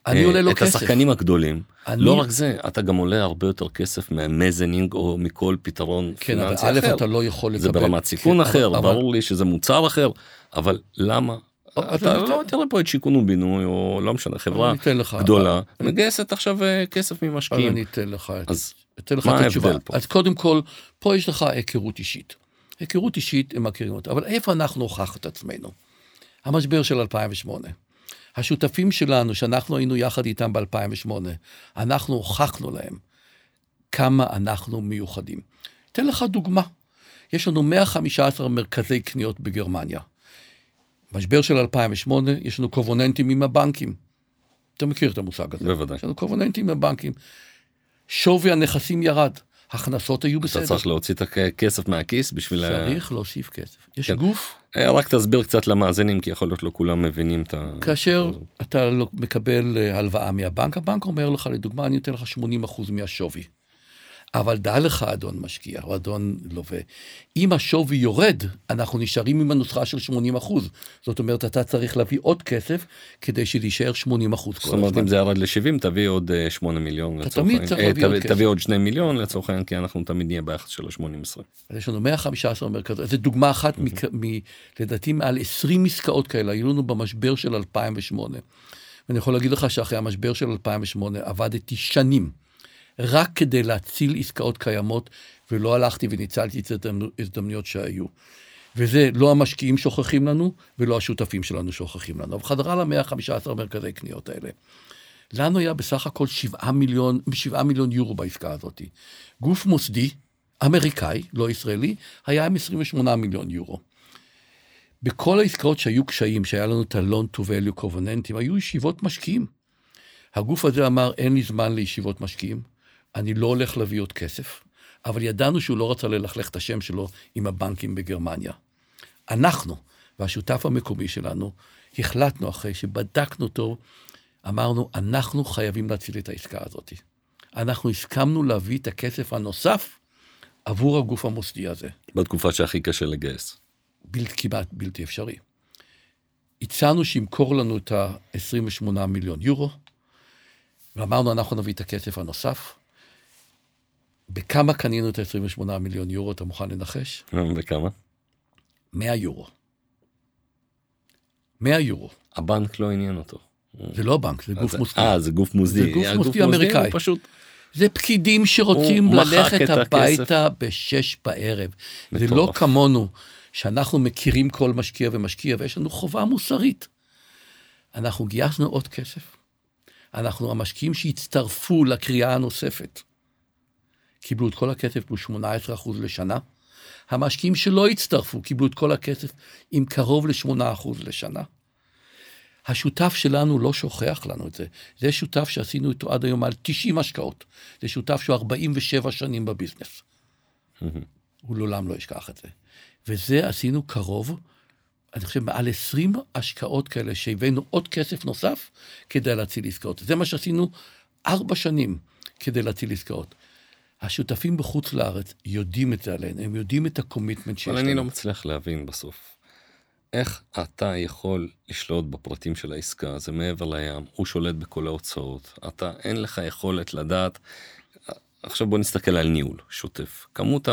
אני אה, עולה לו את כסף. השחקנים הגדולים אני- לא רק זה אתה גם עולה הרבה יותר כסף מהמזנינג או מכל פתרון כן, אבל פיננסי א', אחר. אתה לא יכול לקבל... זה ברמת סיכון כן, אחר אבל- ברור לי שזה מוצר אחר אבל למה אתה אני לא תראה פה את שיכון ובינוי או לא משנה חברה. גדולה מגייסת עכשיו אה, כסף ממשקיעים אני אתן לך את אז אתן לך מה את התשובה. אז קודם כל, פה יש לך היכרות אישית. היכרות אישית, הם מכירים אותה. אבל איפה אנחנו הוכחנו את עצמנו? המשבר של 2008. השותפים שלנו, שאנחנו היינו יחד איתם ב-2008, אנחנו הוכחנו להם כמה אנחנו מיוחדים. אתן לך דוגמה. יש לנו 115 מרכזי קניות בגרמניה. משבר של 2008, יש לנו קובוננטים עם הבנקים. אתה מכיר את המושג הזה. בוודאי. יש לנו קובוננטים עם הבנקים. שווי הנכסים ירד, הכנסות היו אתה בסדר. צריך להוציא את הכסף מהכיס בשביל... ה- צריך להוסיף כסף. יש כן. גוף, אה, רק תסביר קצת למאזינים כי יכול להיות לא כולם מבינים את ה... כאשר אתה לא- מקבל אה, הלוואה מהבנק, הבנק אומר לך, לדוגמה, אני אתן לך 80% מהשווי. אבל דע לך, אדון משקיע, או אדון לווה, אם השווי יורד, אנחנו נשארים עם הנוסחה של 80%. זאת אומרת, אתה צריך להביא עוד כסף כדי שיישאר 80% כל זאת אומרת הזמן. אם זה ירד ל-70 תביא עוד אה, 8 מיליון אתה לצורך תמיד העניין. צריך אה, להביא עוד כסף. תביא עוד 2 מיליון לצורך העניין כי אנחנו תמיד נהיה ביחס של ה-80-20. אז יש לנו 115 מרכזים, זו דוגמה אחת. לדעתי מעל 20 עסקאות כאלה, היו לנו במשבר של 2008. ואני יכול להגיד לך שאחרי המשבר של 2008 עבדתי שנים, רק כדי להציל עסקאות קיימות, ולא הלכתי וניצלתי את ההזדמנויות שהיו. וזה לא המשקיעים שוכחים לנו, ולא השותפים שלנו שוכחים לנו. אבל חזרה ל-115 מרכזי קניות האלה. לנו היה בסך הכל 7 מיליון, 7 מיליון יורו בעסקה הזאת. גוף מוסדי, אמריקאי, לא ישראלי, היה עם 28 מיליון יורו. בכל העסקאות שהיו קשיים, שהיה לנו את ה-loan to value covenantים, היו ישיבות משקיעים. הגוף הזה אמר, אין לי זמן לישיבות משקיעים, אני לא הולך להביא עוד כסף, אבל ידענו שהוא לא רצה ללכלך את השם שלו עם הבנקים בגרמניה. אנחנו והשותף המקומי שלנו החלטנו אחרי שבדקנו אותו, אמרנו, אנחנו חייבים להציל את העסקה הזאת. אנחנו הסכמנו להביא את הכסף הנוסף עבור הגוף המוסדי הזה. בתקופה שהכי קשה לגייס. בל, כמעט בלתי אפשרי. הצענו שימכור לנו את ה-28 מיליון יורו, ואמרנו, אנחנו נביא את הכסף הנוסף. בכמה קנינו את ה-28 מיליון יורו, אתה מוכן לנחש? וכמה? 100 יורו. 100 יורו. הבנק לא עניין אותו. זה לא בנק, זה גוף אז- מוסדי. אה זה גוף מוסדי. זה גוף הגוף מוסדי אמריקאי. פשוט זה פקידים שרוצים ללכת. הביתה בשש בערב. זה לא. כמונו, שאנחנו מכירים כל משקיע ומשקיע, ויש לנו חובה מוסרית. אנחנו גייסנו עוד כסף. אנחנו המשקיעים שהצטרפו לקריאה הנוספת. קיבלו את כל הכסף ב-18% לשנה. המשקיעים שלא הצטרפו קיבלו את כל הכסף עם קרוב ל-8% לשנה. השותף שלנו לא שוכח לנו את זה. זה שותף שעשינו איתו עד היום על 90 השקעות. זה שותף שהוא 47 שנים בביזנס. הוא לעולם לא ישכח את זה. וזה עשינו קרוב אני חושב, מעל 20 השקעות כאלה שהבאנו עוד כסף נוסף כדי להציל עסקאות. זה מה שעשינו ארבע שנים כדי להציל עסקאות. השותפים בחוץ לארץ יודעים את זה עליהם, הם יודעים את הקומיטמנט שיש אבל לנו. אני לא מצליח להבין בסוף. איך אתה יכול לשלוט בפרטים של העסקה, זה מעבר לים, הוא שולט בכל ההוצאות, אתה אין לך יכולת לדעת, עכשיו בוא נסתכל על ניהול שוטף, כמות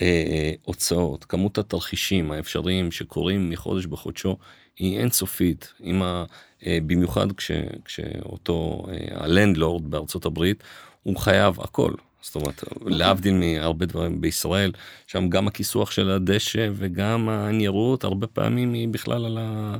ההוצאות, כמות התרחישים האפשריים שקורים מחודש בחודשו היא אינסופית, ה... אה, במיוחד כש, כשאותו אה, הלנדלורד בארצות הברית הוא חייב הכל, זאת אומרת, okay. להבדיל מהרבה דברים בישראל, שם גם הכיסוח של הדשא וגם הניירות, הרבה פעמים היא בכלל על ה...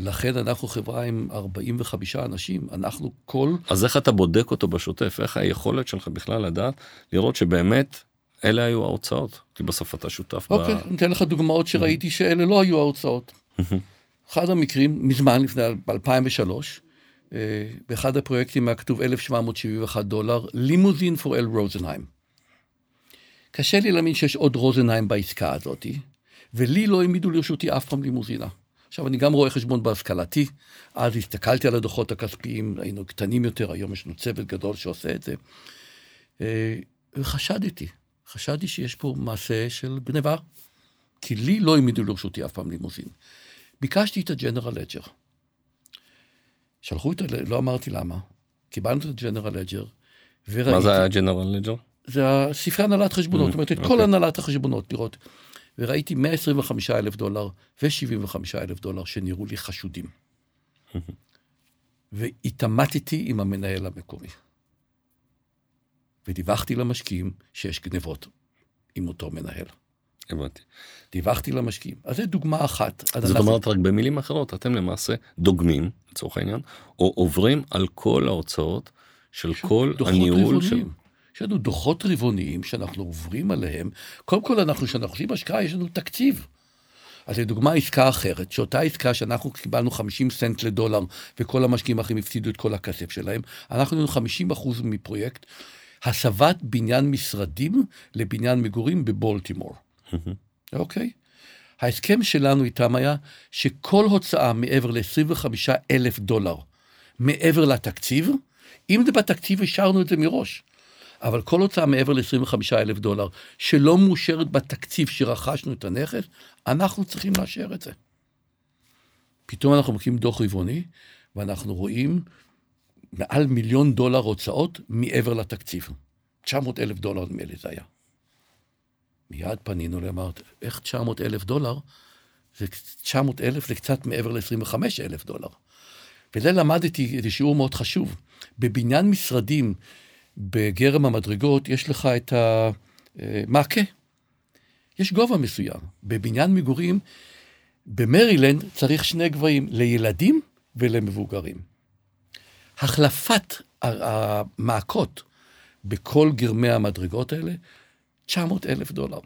לכן אנחנו חברה עם 45 אנשים, אנחנו כל... אז איך אתה בודק אותו בשוטף? איך היכולת שלך בכלל לדעת, לראות שבאמת אלה היו ההוצאות? כי בסוף אתה שותף אוקיי, ב... אני אתן לך דוגמאות שראיתי שאלה לא היו ההוצאות. אחד המקרים, מזמן, לפני 2003, אה, באחד הפרויקטים היה כתוב 1,771 דולר, לימוזין פור אל רוזנהיים. קשה לי להאמין שיש עוד רוזנהיים בעסקה הזאתי, ולי לא העמידו לרשותי אף פעם לימוזינה. עכשיו, אני גם רואה חשבון בהשכלתי, אז הסתכלתי על הדוחות הכספיים, היינו קטנים יותר, היום יש לנו צוות גדול שעושה את זה. אה, וחשדתי, חשדתי שיש פה מעשה של גניבה, כי לי לא העמידו לרשותי אף פעם לימוזין. ביקשתי את הג'נרל לג'ר. שלחו את ה... לא אמרתי למה. קיבלנו את הג'נרל לג'ר, וראיתי... מה זה הג'נרל לג'ר? זה ספרי הנהלת חשבונות, זאת אומרת, את כל אוקיי. הנהלת החשבונות, לראות. וראיתי 125 אלף דולר ו-75 אלף דולר שנראו לי חשודים. והתעמתתי עם המנהל המקומי. ודיווחתי למשקיעים שיש גנבות עם אותו מנהל. הבנתי. דיווחתי למשקיעים. אז זו דוגמה אחת. זאת אנחנו... אומרת, רק במילים אחרות, אתם למעשה דוגמים, לצורך העניין, או עוברים על כל ההוצאות של כל הניהול. של... יש לנו דוחות רבעוניים שאנחנו עוברים עליהם. קודם כל, אנחנו, כשאנחנו עושים השקעה, יש לנו תקציב. אז לדוגמה עסקה אחרת, שאותה עסקה שאנחנו קיבלנו 50 סנט לדולר וכל המשקיעים האחרים הפסידו את כל הכסף שלהם, אנחנו היינו 50 אחוז מפרויקט הסבת בניין משרדים לבניין מגורים בבולטימור. אוקיי? ההסכם שלנו איתם היה שכל הוצאה מעבר ל-25 אלף דולר, מעבר לתקציב, אם זה בתקציב, השארנו את זה מראש. אבל כל הוצאה מעבר ל-25 אלף דולר, שלא מאושרת בתקציב שרכשנו את הנכס, אנחנו צריכים לאשר את זה. פתאום אנחנו מקימים דוח רבעוני, ואנחנו רואים מעל מיליון דולר הוצאות מעבר לתקציב. 900 אלף דולר נדמה לי זה היה. מיד פנינו לאמרת, איך 900 אלף דולר? זה 900 אלף זה קצת מעבר ל-25 אלף דולר. וזה למדתי, זה שיעור מאוד חשוב. בבניין משרדים, בגרם המדרגות, יש לך את המעקה. יש גובה מסוים. בבניין מגורים, במרילנד צריך שני גבהים, לילדים ולמבוגרים. החלפת המעקות בכל גרמי המדרגות האלה 900 אלף דולר.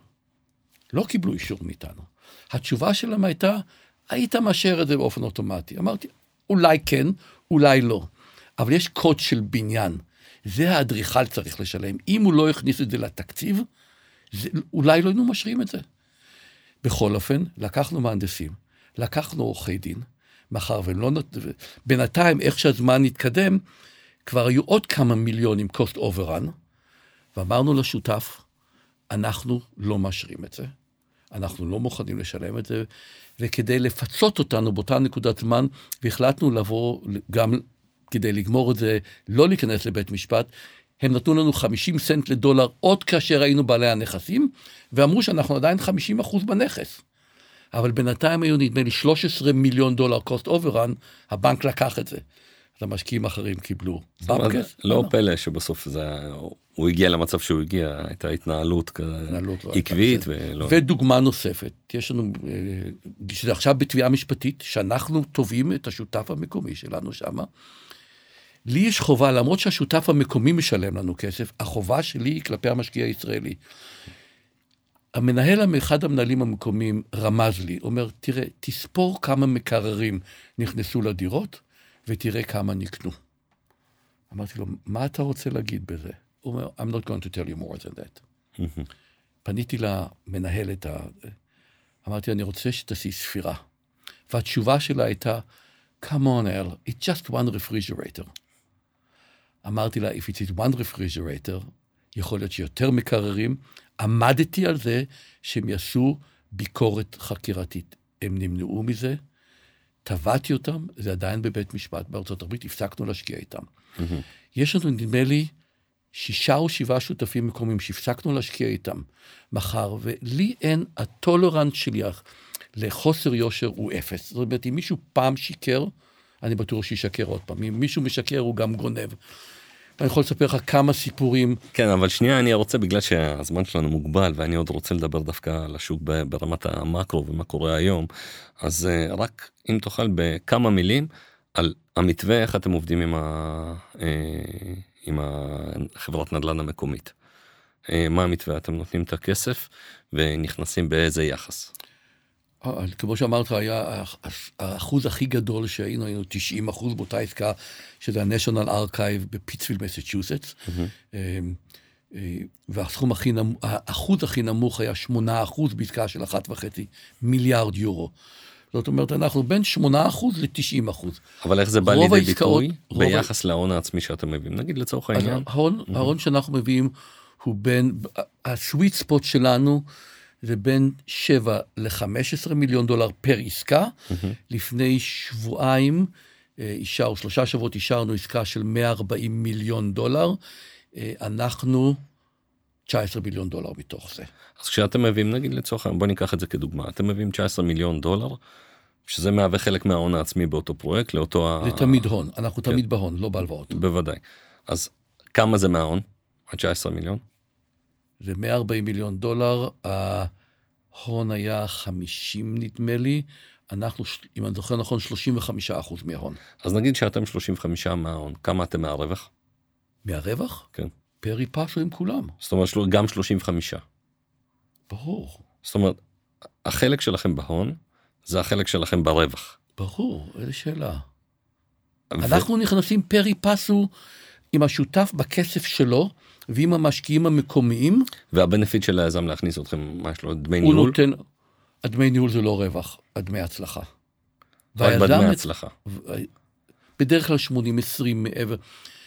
לא קיבלו אישור מאיתנו. התשובה שלהם הייתה, היית מאשר את זה באופן אוטומטי. אמרתי, אולי כן, אולי לא. אבל יש קוד של בניין. זה האדריכל צריך לשלם. אם הוא לא הכניס את זה לתקציב, זה, אולי לא היינו משרים את זה. בכל אופן, לקחנו מהנדסים, לקחנו עורכי דין, מאחר והם לא... בינתיים, איך שהזמן התקדם, כבר היו עוד כמה מיליונים cost overrun, ואמרנו לשותף, אנחנו לא מאשרים את זה, אנחנו לא מוכנים לשלם את זה, וכדי לפצות אותנו באותה נקודת זמן, והחלטנו לבוא גם כדי לגמור את זה, לא להיכנס לבית משפט, הם נתנו לנו 50 סנט לדולר עוד כאשר היינו בעלי הנכסים, ואמרו שאנחנו עדיין 50 אחוז בנכס. אבל בינתיים היו נדמה לי 13 מיליון דולר cost overrun, הבנק לקח את זה. אז המשקיעים האחרים קיבלו במקס. לא פלא שבסוף זה, הוא הגיע למצב שהוא הגיע, הייתה התנהלות לא עקבית. ולא... ודוגמה נוספת, יש לנו, אה, שזה עכשיו בתביעה משפטית, שאנחנו תובעים את השותף המקומי שלנו שמה. לי יש חובה, למרות שהשותף המקומי משלם לנו כסף, החובה שלי היא כלפי המשקיע הישראלי. המנהל, אחד המנהלים המקומיים רמז לי, אומר, תראה, תספור כמה מקררים נכנסו לדירות, ותראה כמה נקנו. אמרתי לו, מה אתה רוצה להגיד בזה? הוא אומר, I'm not going to tell you more than that. פניתי למנהלת, אמרתי, אני רוצה שתעשי ספירה. והתשובה שלה הייתה, come on, אל, it's just one refrigerator. אמרתי לה, if it's one refrigerator, יכול להיות שיותר מקררים. עמדתי על זה שהם יעשו ביקורת חקירתית. הם נמנעו מזה, תבעתי אותם, זה עדיין בבית משפט בארצות הברית, הפסקנו להשקיע איתם. Mm-hmm. יש לנו, נדמה לי, שישה או שבעה שותפים מקומיים שהפסקנו להשקיע איתם מחר, ולי אין, הטולרנט שלי לחוסר יושר הוא אפס. זאת אומרת, אם מישהו פעם שיקר, אני בטוח שישקר עוד פעם. אם מישהו משקר, הוא גם גונב. אני יכול לספר לך כמה סיפורים. כן, אבל שנייה, אני רוצה, בגלל שהזמן שלנו מוגבל, ואני עוד רוצה לדבר דווקא על השוק ברמת המקרו ומה קורה היום, אז אה, רק אם תוכל בכמה מילים על המתווה, איך אתם עובדים עם, ה... אה, עם החברת נדל"ן המקומית. אה, מה המתווה? אתם נותנים את הכסף ונכנסים באיזה יחס? כמו שאמרת, היה האחוז הכי גדול שהיינו, היינו 90 אחוז באותה עסקה, שזה ה-National Archive בפיטספילד, מסצ'וסטס. והסכום הכי נמוך, האחוז הכי נמוך היה 8 אחוז בעסקה של 1.5 מיליארד יורו. זאת אומרת, אנחנו בין 8 אחוז ל-90 אחוז. אבל איך זה בא לידי ביטוי ביחס להון העצמי שאתם מביאים? נגיד לצורך העניין. ההון, ההון שאנחנו מביאים הוא בין, הסוויט ספוט שלנו, זה בין 7 ל-15 מיליון דולר פר עסקה. Mm-hmm. לפני שבועיים, אה, אישר, שלושה שבועות אישרנו עסקה של 140 מיליון דולר. אה, אנחנו 19 מיליון דולר מתוך זה. אז כשאתם מביאים, נגיד לצורך העניין, בוא ניקח את זה כדוגמה, אתם מביאים 19 מיליון דולר, שזה מהווה חלק מההון העצמי באותו פרויקט, לאותו... זה ה... תמיד הון, אנחנו כן. תמיד בהון, לא בהלוואות. בוודאי. אז כמה זה מההון? ה-19 מיליון? זה 140 מיליון דולר, ההון היה 50 נדמה לי, אנחנו, אם אני זוכר נכון, 35 אחוז מההון. אז נגיד שאתם 35 מההון, כמה אתם מהרווח? מהרווח? כן. פרי פסו עם כולם. זאת אומרת, גם 35. ברור. זאת אומרת, החלק שלכם בהון, זה החלק שלכם ברווח. ברור, איזה שאלה. ו... אנחנו נכנסים פרי פסו עם השותף בכסף שלו, ועם המשקיעים המקומיים. והבנפיט של היזם להכניס אתכם, מה יש לו, דמי ניהול? הוא נותן, הדמי ניהול זה לא רווח, הדמי הצלחה. רק בדמי הצלחה. בדרך כלל 80-20 מעבר.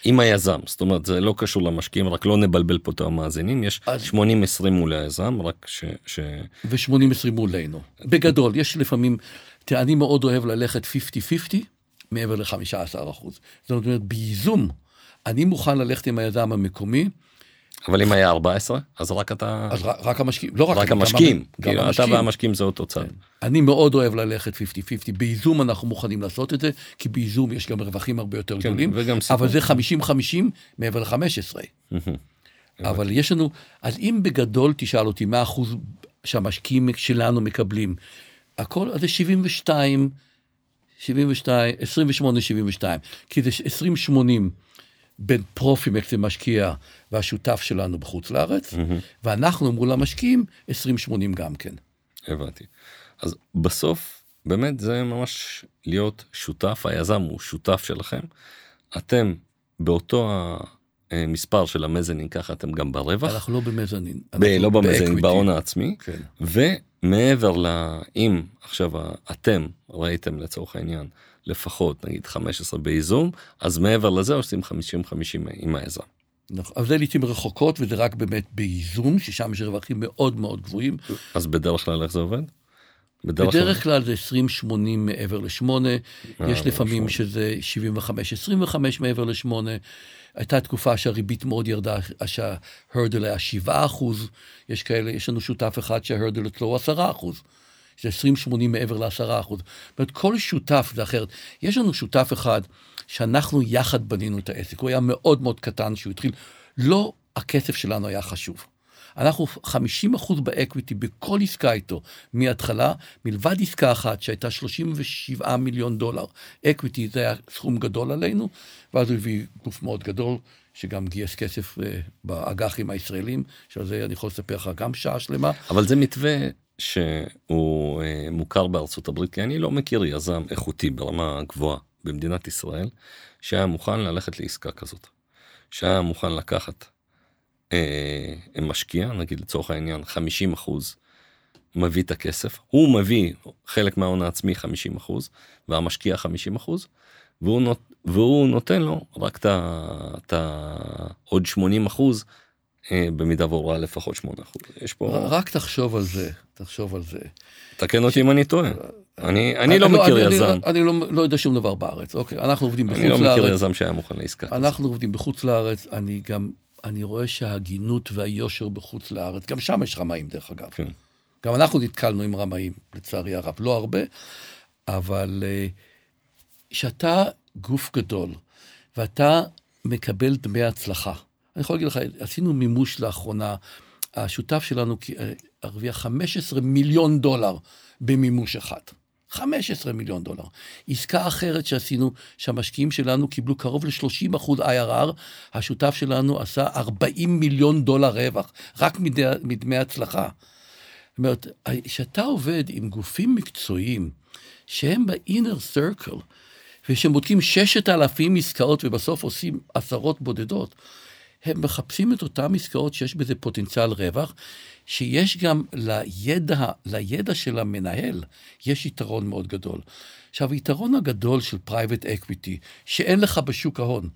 עם היזם, זאת אומרת זה לא קשור למשקיעים, רק לא נבלבל פה את המאזינים, יש 80-20 מול היזם, רק ש... ש... ו-80-20 מולנו. בגדול, יש לפעמים, תראה, אני מאוד אוהב ללכת 50-50 מעבר ל-15 אחוז. זאת אומרת, בייזום, אני מוכן ללכת עם היזם המקומי. אבל אם היה 14, אז רק אתה... אז רק המשקיעים, לא רק... רק המשקיעים, כאילו אתה והמשקיעים זה אותו צד. כן. אני מאוד אוהב ללכת 50-50, בייזום אנחנו מוכנים לעשות את זה, כי בייזום יש גם רווחים הרבה יותר כן, גדולים, אבל זה 50-50 מעבר ל-15. אבל יש לנו, אז אם בגדול תשאל אותי מה אחוז שהמשקיעים שלנו מקבלים, הכל, אז זה 72, 72, 28, 72, כי זה 20, 80. בין פרופימקס למשקיע והשותף שלנו בחוץ לארץ, mm-hmm. ואנחנו מול המשקיעים 20-80 גם כן. הבנתי. אז בסוף, באמת זה ממש להיות שותף, היזם הוא שותף שלכם. אתם באותו המספר של המזנין, ככה אתם גם ברווח. אנחנו לא במזנין. ב- לא במזנין, בהון העצמי. כן. ומעבר ל... אם עכשיו אתם ראיתם לצורך העניין, לפחות נגיד 15 בייזום, אז מעבר לזה עושים 50-50 עם היזם. נכון, אבל זה לעיתים רחוקות וזה רק באמת בייזום, ששם יש רווחים מאוד מאוד גבוהים. אז בדרך כלל איך זה עובד? בדרך, בדרך כלל זה 20-80 מעבר ל-8, יש לפעמים 8. שזה 75-25 מעבר ל-8. הייתה תקופה שהריבית מאוד ירדה, שההרדל היה 7 אחוז, יש כאלה, יש לנו שותף אחד שההרדל אצלו הוא 10 אחוז. זה 20-80 מעבר ל-10 אחוז. זאת אומרת, כל שותף זה אחרת. יש לנו שותף אחד שאנחנו יחד בנינו את העסק, הוא היה מאוד מאוד קטן שהוא התחיל, לא הכסף שלנו היה חשוב. אנחנו 50 אחוז ב equity בכל עסקה איתו מההתחלה, מלבד עסקה אחת שהייתה 37 מיליון דולר. equity זה היה סכום גדול עלינו, ואז הוא הביא גוף מאוד גדול, שגם גייס כסף uh, באג"חים הישראלים, שעל זה אני יכול לספר לך גם שעה שלמה. אבל זה מתווה שהוא uh, מוכר בארצות הברית, כי אני לא מכיר יזם איכותי ברמה גבוהה במדינת ישראל, שהיה מוכן ללכת לעסקה כזאת. שהיה מוכן לקחת אה, משקיע, נגיד לצורך העניין 50 אחוז מביא את הכסף, הוא מביא חלק מההון העצמי 50 אחוז, והמשקיע 50 אחוז, והוא, נות, והוא נותן לו רק את העוד 80 אחוז, אה, במידה והוא ראה לפחות 8 אחוז. יש פה... רק תחשוב על זה, תחשוב על זה. תקן אותי אם אני טועה. אני, אני לא, לא מכיר יזם. אני, אני לא, לא יודע שום דבר בארץ, אוקיי, אנחנו עובדים בחוץ לארץ. אני לא מכיר יזם שהיה מוכן לעסקה. אנחנו עובדים בחוץ לארץ, אני גם, אני רואה שההגינות והיושר בחוץ לארץ, גם שם יש רמאים דרך אגב. כן. גם אנחנו נתקלנו עם רמאים, לצערי הרב, לא הרבה, אבל אה, כשאתה גוף גדול ואתה מקבל דמי הצלחה, אני יכול להגיד לך, עשינו מימוש לאחרונה, השותף שלנו אה, הרוויח 15 מיליון דולר במימוש אחד. 15 מיליון דולר. עסקה אחרת שעשינו, שהמשקיעים שלנו קיבלו קרוב ל-30 אחוז IRR, השותף שלנו עשה 40 מיליון דולר רווח, רק מדמי, מדמי הצלחה. זאת אומרת, כשאתה עובד עם גופים מקצועיים שהם ב-inner circle, ושהם בודקים 6,000 עסקאות ובסוף עושים עשרות בודדות, הם מחפשים את אותן עסקאות שיש בזה פוטנציאל רווח, שיש גם לידע, לידע של המנהל, יש יתרון מאוד גדול. עכשיו, היתרון הגדול של private equity, שאין לך בשוק ההון,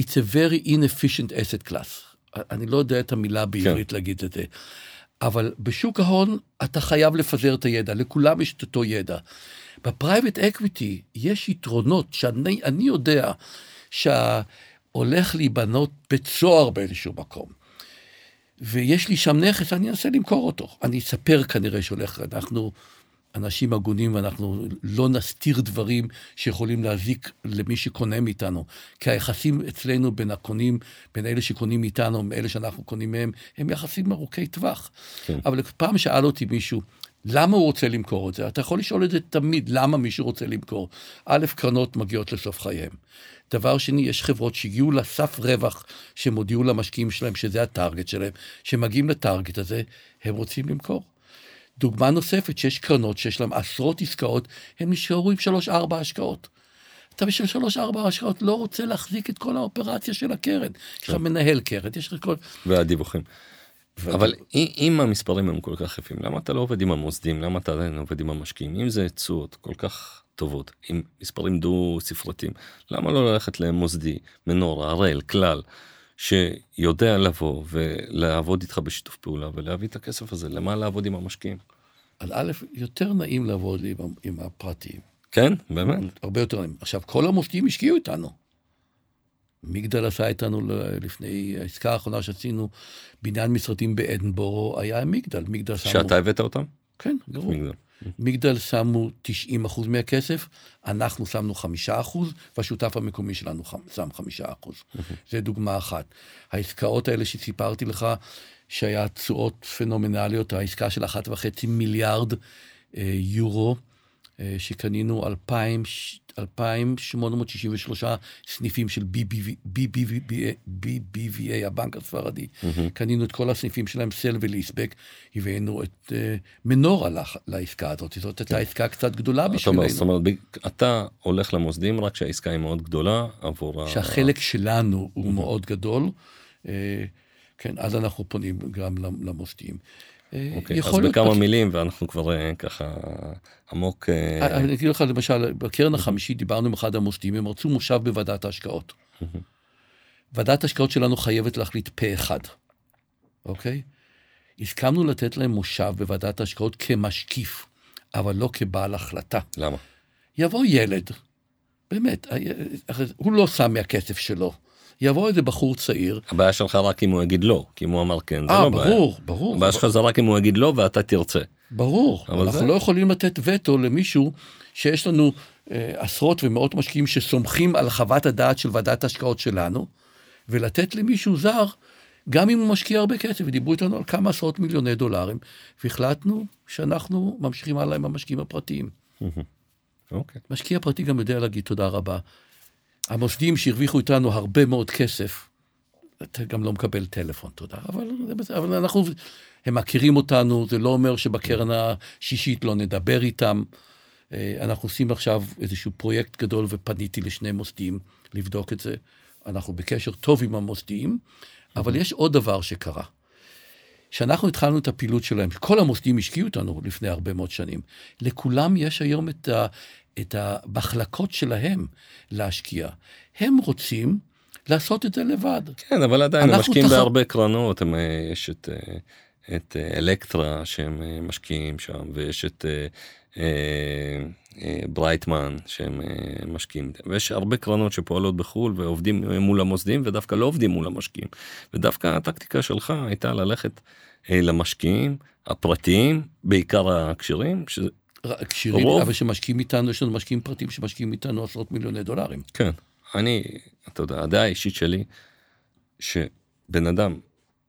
it's a very inefficient asset class. אני לא יודע את המילה בעברית כן. להגיד את זה. אבל בשוק ההון אתה חייב לפזר את הידע, לכולם יש את אותו ידע. ב private equity יש יתרונות שאני יודע שהולך להיבנות בית סוהר באיזשהו מקום. ויש לי שם נכס, אני אנסה למכור אותו. אני אספר כנראה שהולך, אנחנו אנשים הגונים ואנחנו לא נסתיר דברים שיכולים להזיק למי שקונה מאיתנו. כי היחסים אצלנו בין הקונים, בין אלה שקונים מאיתנו, מאלה שאנחנו קונים מהם, הם יחסים ארוכי טווח. כן. אבל פעם שאל אותי מישהו, למה הוא רוצה למכור את זה? אתה יכול לשאול את זה תמיד, למה מישהו רוצה למכור? א', קרנות מגיעות לסוף חייהם. דבר שני, יש חברות שהגיעו לסף רווח, שהם הודיעו למשקיעים שלהם שזה הטארגט שלהם, שמגיעים לטארגט הזה, הם רוצים למכור. דוגמה נוספת, שיש קרנות שיש להן עשרות עסקאות, הם נשארו עם שלוש-ארבע השקעות. אתה בשביל שלוש-ארבע השקעות לא רוצה להחזיק את כל האופרציה של הקרן. יש לך כן. מנהל קרן, יש לך כל... והדיווחים. אבל אם המספרים הם כל כך יפים, למה אתה לא עובד עם המוסדים? למה אתה עדיין עובד עם המשקיעים? אם זה תשואות כל כך טובות, עם מספרים דו ספרתיים, למה לא ללכת למוסדי, מנורה, הראל, כלל, שיודע לבוא ולעבוד איתך בשיתוף פעולה ולהביא את הכסף הזה, למה לעבוד עם המשקיעים? אז א', יותר נעים לעבוד עם, עם הפרטיים. כן, באמת. הרבה יותר נעים. עכשיו, כל המוסדים השקיעו איתנו. מגדל עשה איתנו לפני העסקה האחרונה שעשינו, בניין משרדים באדנבורו, היה מגדל. מגדל שמו... שאתה הבאת אותם? כן, גרוע. מגדל. מגדל שמו 90 אחוז מהכסף, אנחנו שמנו 5 אחוז, והשותף המקומי שלנו שם 5 אחוז. זה דוגמה אחת. העסקאות האלה שסיפרתי לך, שהיה תשואות פנומנליות, העסקה של 1.5 מיליארד אה, יורו, שקנינו 2,000, 2,863 סניפים של BBVA, הבנק הספרדי. קנינו את כל הסניפים שלהם, סל וליסבק, הבאנו את אה, מנורה לעסקה הזאת. זאת הייתה כן. עסקה קצת גדולה בשבילנו. זאת אומרת, אתה הולך למוסדים רק כשהעסקה היא מאוד גדולה עבור... שהחלק שלנו הוא מאוד גדול. אה, כן, אז אנחנו פונים גם למוסדים. אוקיי, אז בכמה מילים ואנחנו כבר אה, ככה עמוק. אה, אה, אני אגיד לך למשל, בקרן החמישית דיברנו עם אחד המוסדים, הם רצו מושב בוועדת ההשקעות. ועדת ההשקעות שלנו חייבת להחליט פה אחד, אוקיי? הסכמנו לתת להם מושב בוועדת ההשקעות כמשקיף, אבל לא כבעל החלטה. למה? יבוא ילד, באמת, הוא לא שם מהכסף שלו. יבוא איזה בחור צעיר. הבעיה שלך רק אם הוא יגיד לא, כי אם הוא אמר כן, זה 아, לא ברור, בעיה. ברור, ברור. הבעיה שלך זה רק אם הוא יגיד לא ואתה תרצה. ברור, אנחנו זה... לא יכולים לתת וטו למישהו שיש לנו אה, עשרות ומאות משקיעים שסומכים על חוות הדעת של ועדת ההשקעות שלנו, ולתת למישהו זר, גם אם הוא משקיע הרבה כסף, ודיברו איתנו על כמה עשרות מיליוני דולרים, והחלטנו שאנחנו ממשיכים הלאה עם המשקיעים הפרטיים. אוקיי. משקיע פרטי גם יודע להגיד תודה רבה. המוסדים שהרוויחו איתנו הרבה מאוד כסף, אתה גם לא מקבל טלפון, תודה. אבל, אבל אנחנו, הם מכירים אותנו, זה לא אומר שבקרן השישית לא נדבר איתם. אה, אנחנו עושים עכשיו איזשהו פרויקט גדול ופניתי לשני מוסדים לבדוק את זה. אנחנו בקשר טוב עם המוסדים, אבל יש עוד דבר שקרה. כשאנחנו התחלנו את הפעילות שלהם, כל המוסדים השקיעו אותנו לפני הרבה מאוד שנים, לכולם יש היום את, ה, את המחלקות שלהם להשקיע. הם רוצים לעשות את זה לבד. כן, אבל עדיין הם משקיעים תח... בהרבה קרנות, הם, אה, יש את, אה, את אה, אלקטרה שהם משקיעים שם, ויש את ברייטמן שהם משקיעים, ויש הרבה קרנות שפועלות בחו"ל ועובדים מול המוסדים ודווקא לא עובדים מול המשקיעים. ודווקא הטקטיקה שלך הייתה ללכת למשקיעים הפרטיים, בעיקר הכשרים, כשירים, רוב... אבל שמשקיעים איתנו, יש לנו משקיעים פרטיים שמשקיעים איתנו עשרות מיליוני דולרים. כן, אני, אתה יודע, הדעה האישית שלי, שבן אדם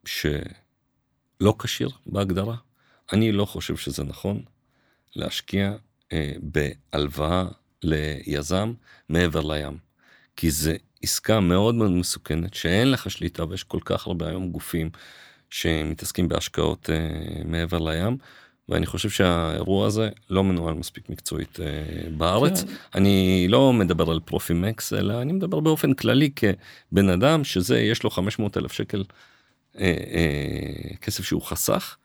שלא כשיר בהגדרה, אני לא חושב שזה נכון להשקיע אה, בהלוואה ליזם מעבר לים. כי זה עסקה מאוד מאוד מסוכנת, שאין לך שליטה ויש כל כך הרבה היום גופים שמתעסקים בהשקעות אה, מעבר לים. ואני חושב שהאירוע הזה לא מנוהל מספיק מקצועית אה, בארץ. כן. אני לא מדבר על פרופימקס, אלא אני מדבר באופן כללי כבן אדם שזה, יש לו 500 אלף שקל אה, אה, כסף שהוא חסך,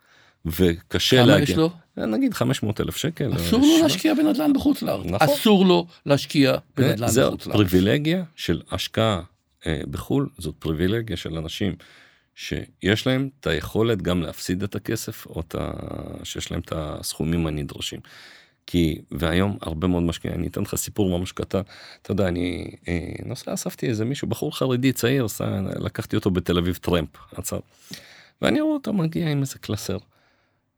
וקשה להגיע. כמה יש לו? אה, נגיד 500 אלף שקל. אסור לו. להשקיע בנדל"ן בחוץ לארץ. נכון. אסור לו להשקיע בנדל"ן בחוץ לארץ. זו פריבילגיה של השקעה אה, בחו"ל, זאת פריבילגיה של אנשים. שיש להם את היכולת גם להפסיד את הכסף, או את ה... שיש להם את הסכומים הנדרשים. כי, והיום הרבה מאוד משקיעים, אני אתן לך סיפור ממש קטן, אתה יודע, אני אה, נוסע, אספתי איזה מישהו, בחור חרדי צעיר, לקחתי אותו בתל אביב טרמפ, עצר. ואני רואה אותו מגיע עם איזה קלסר.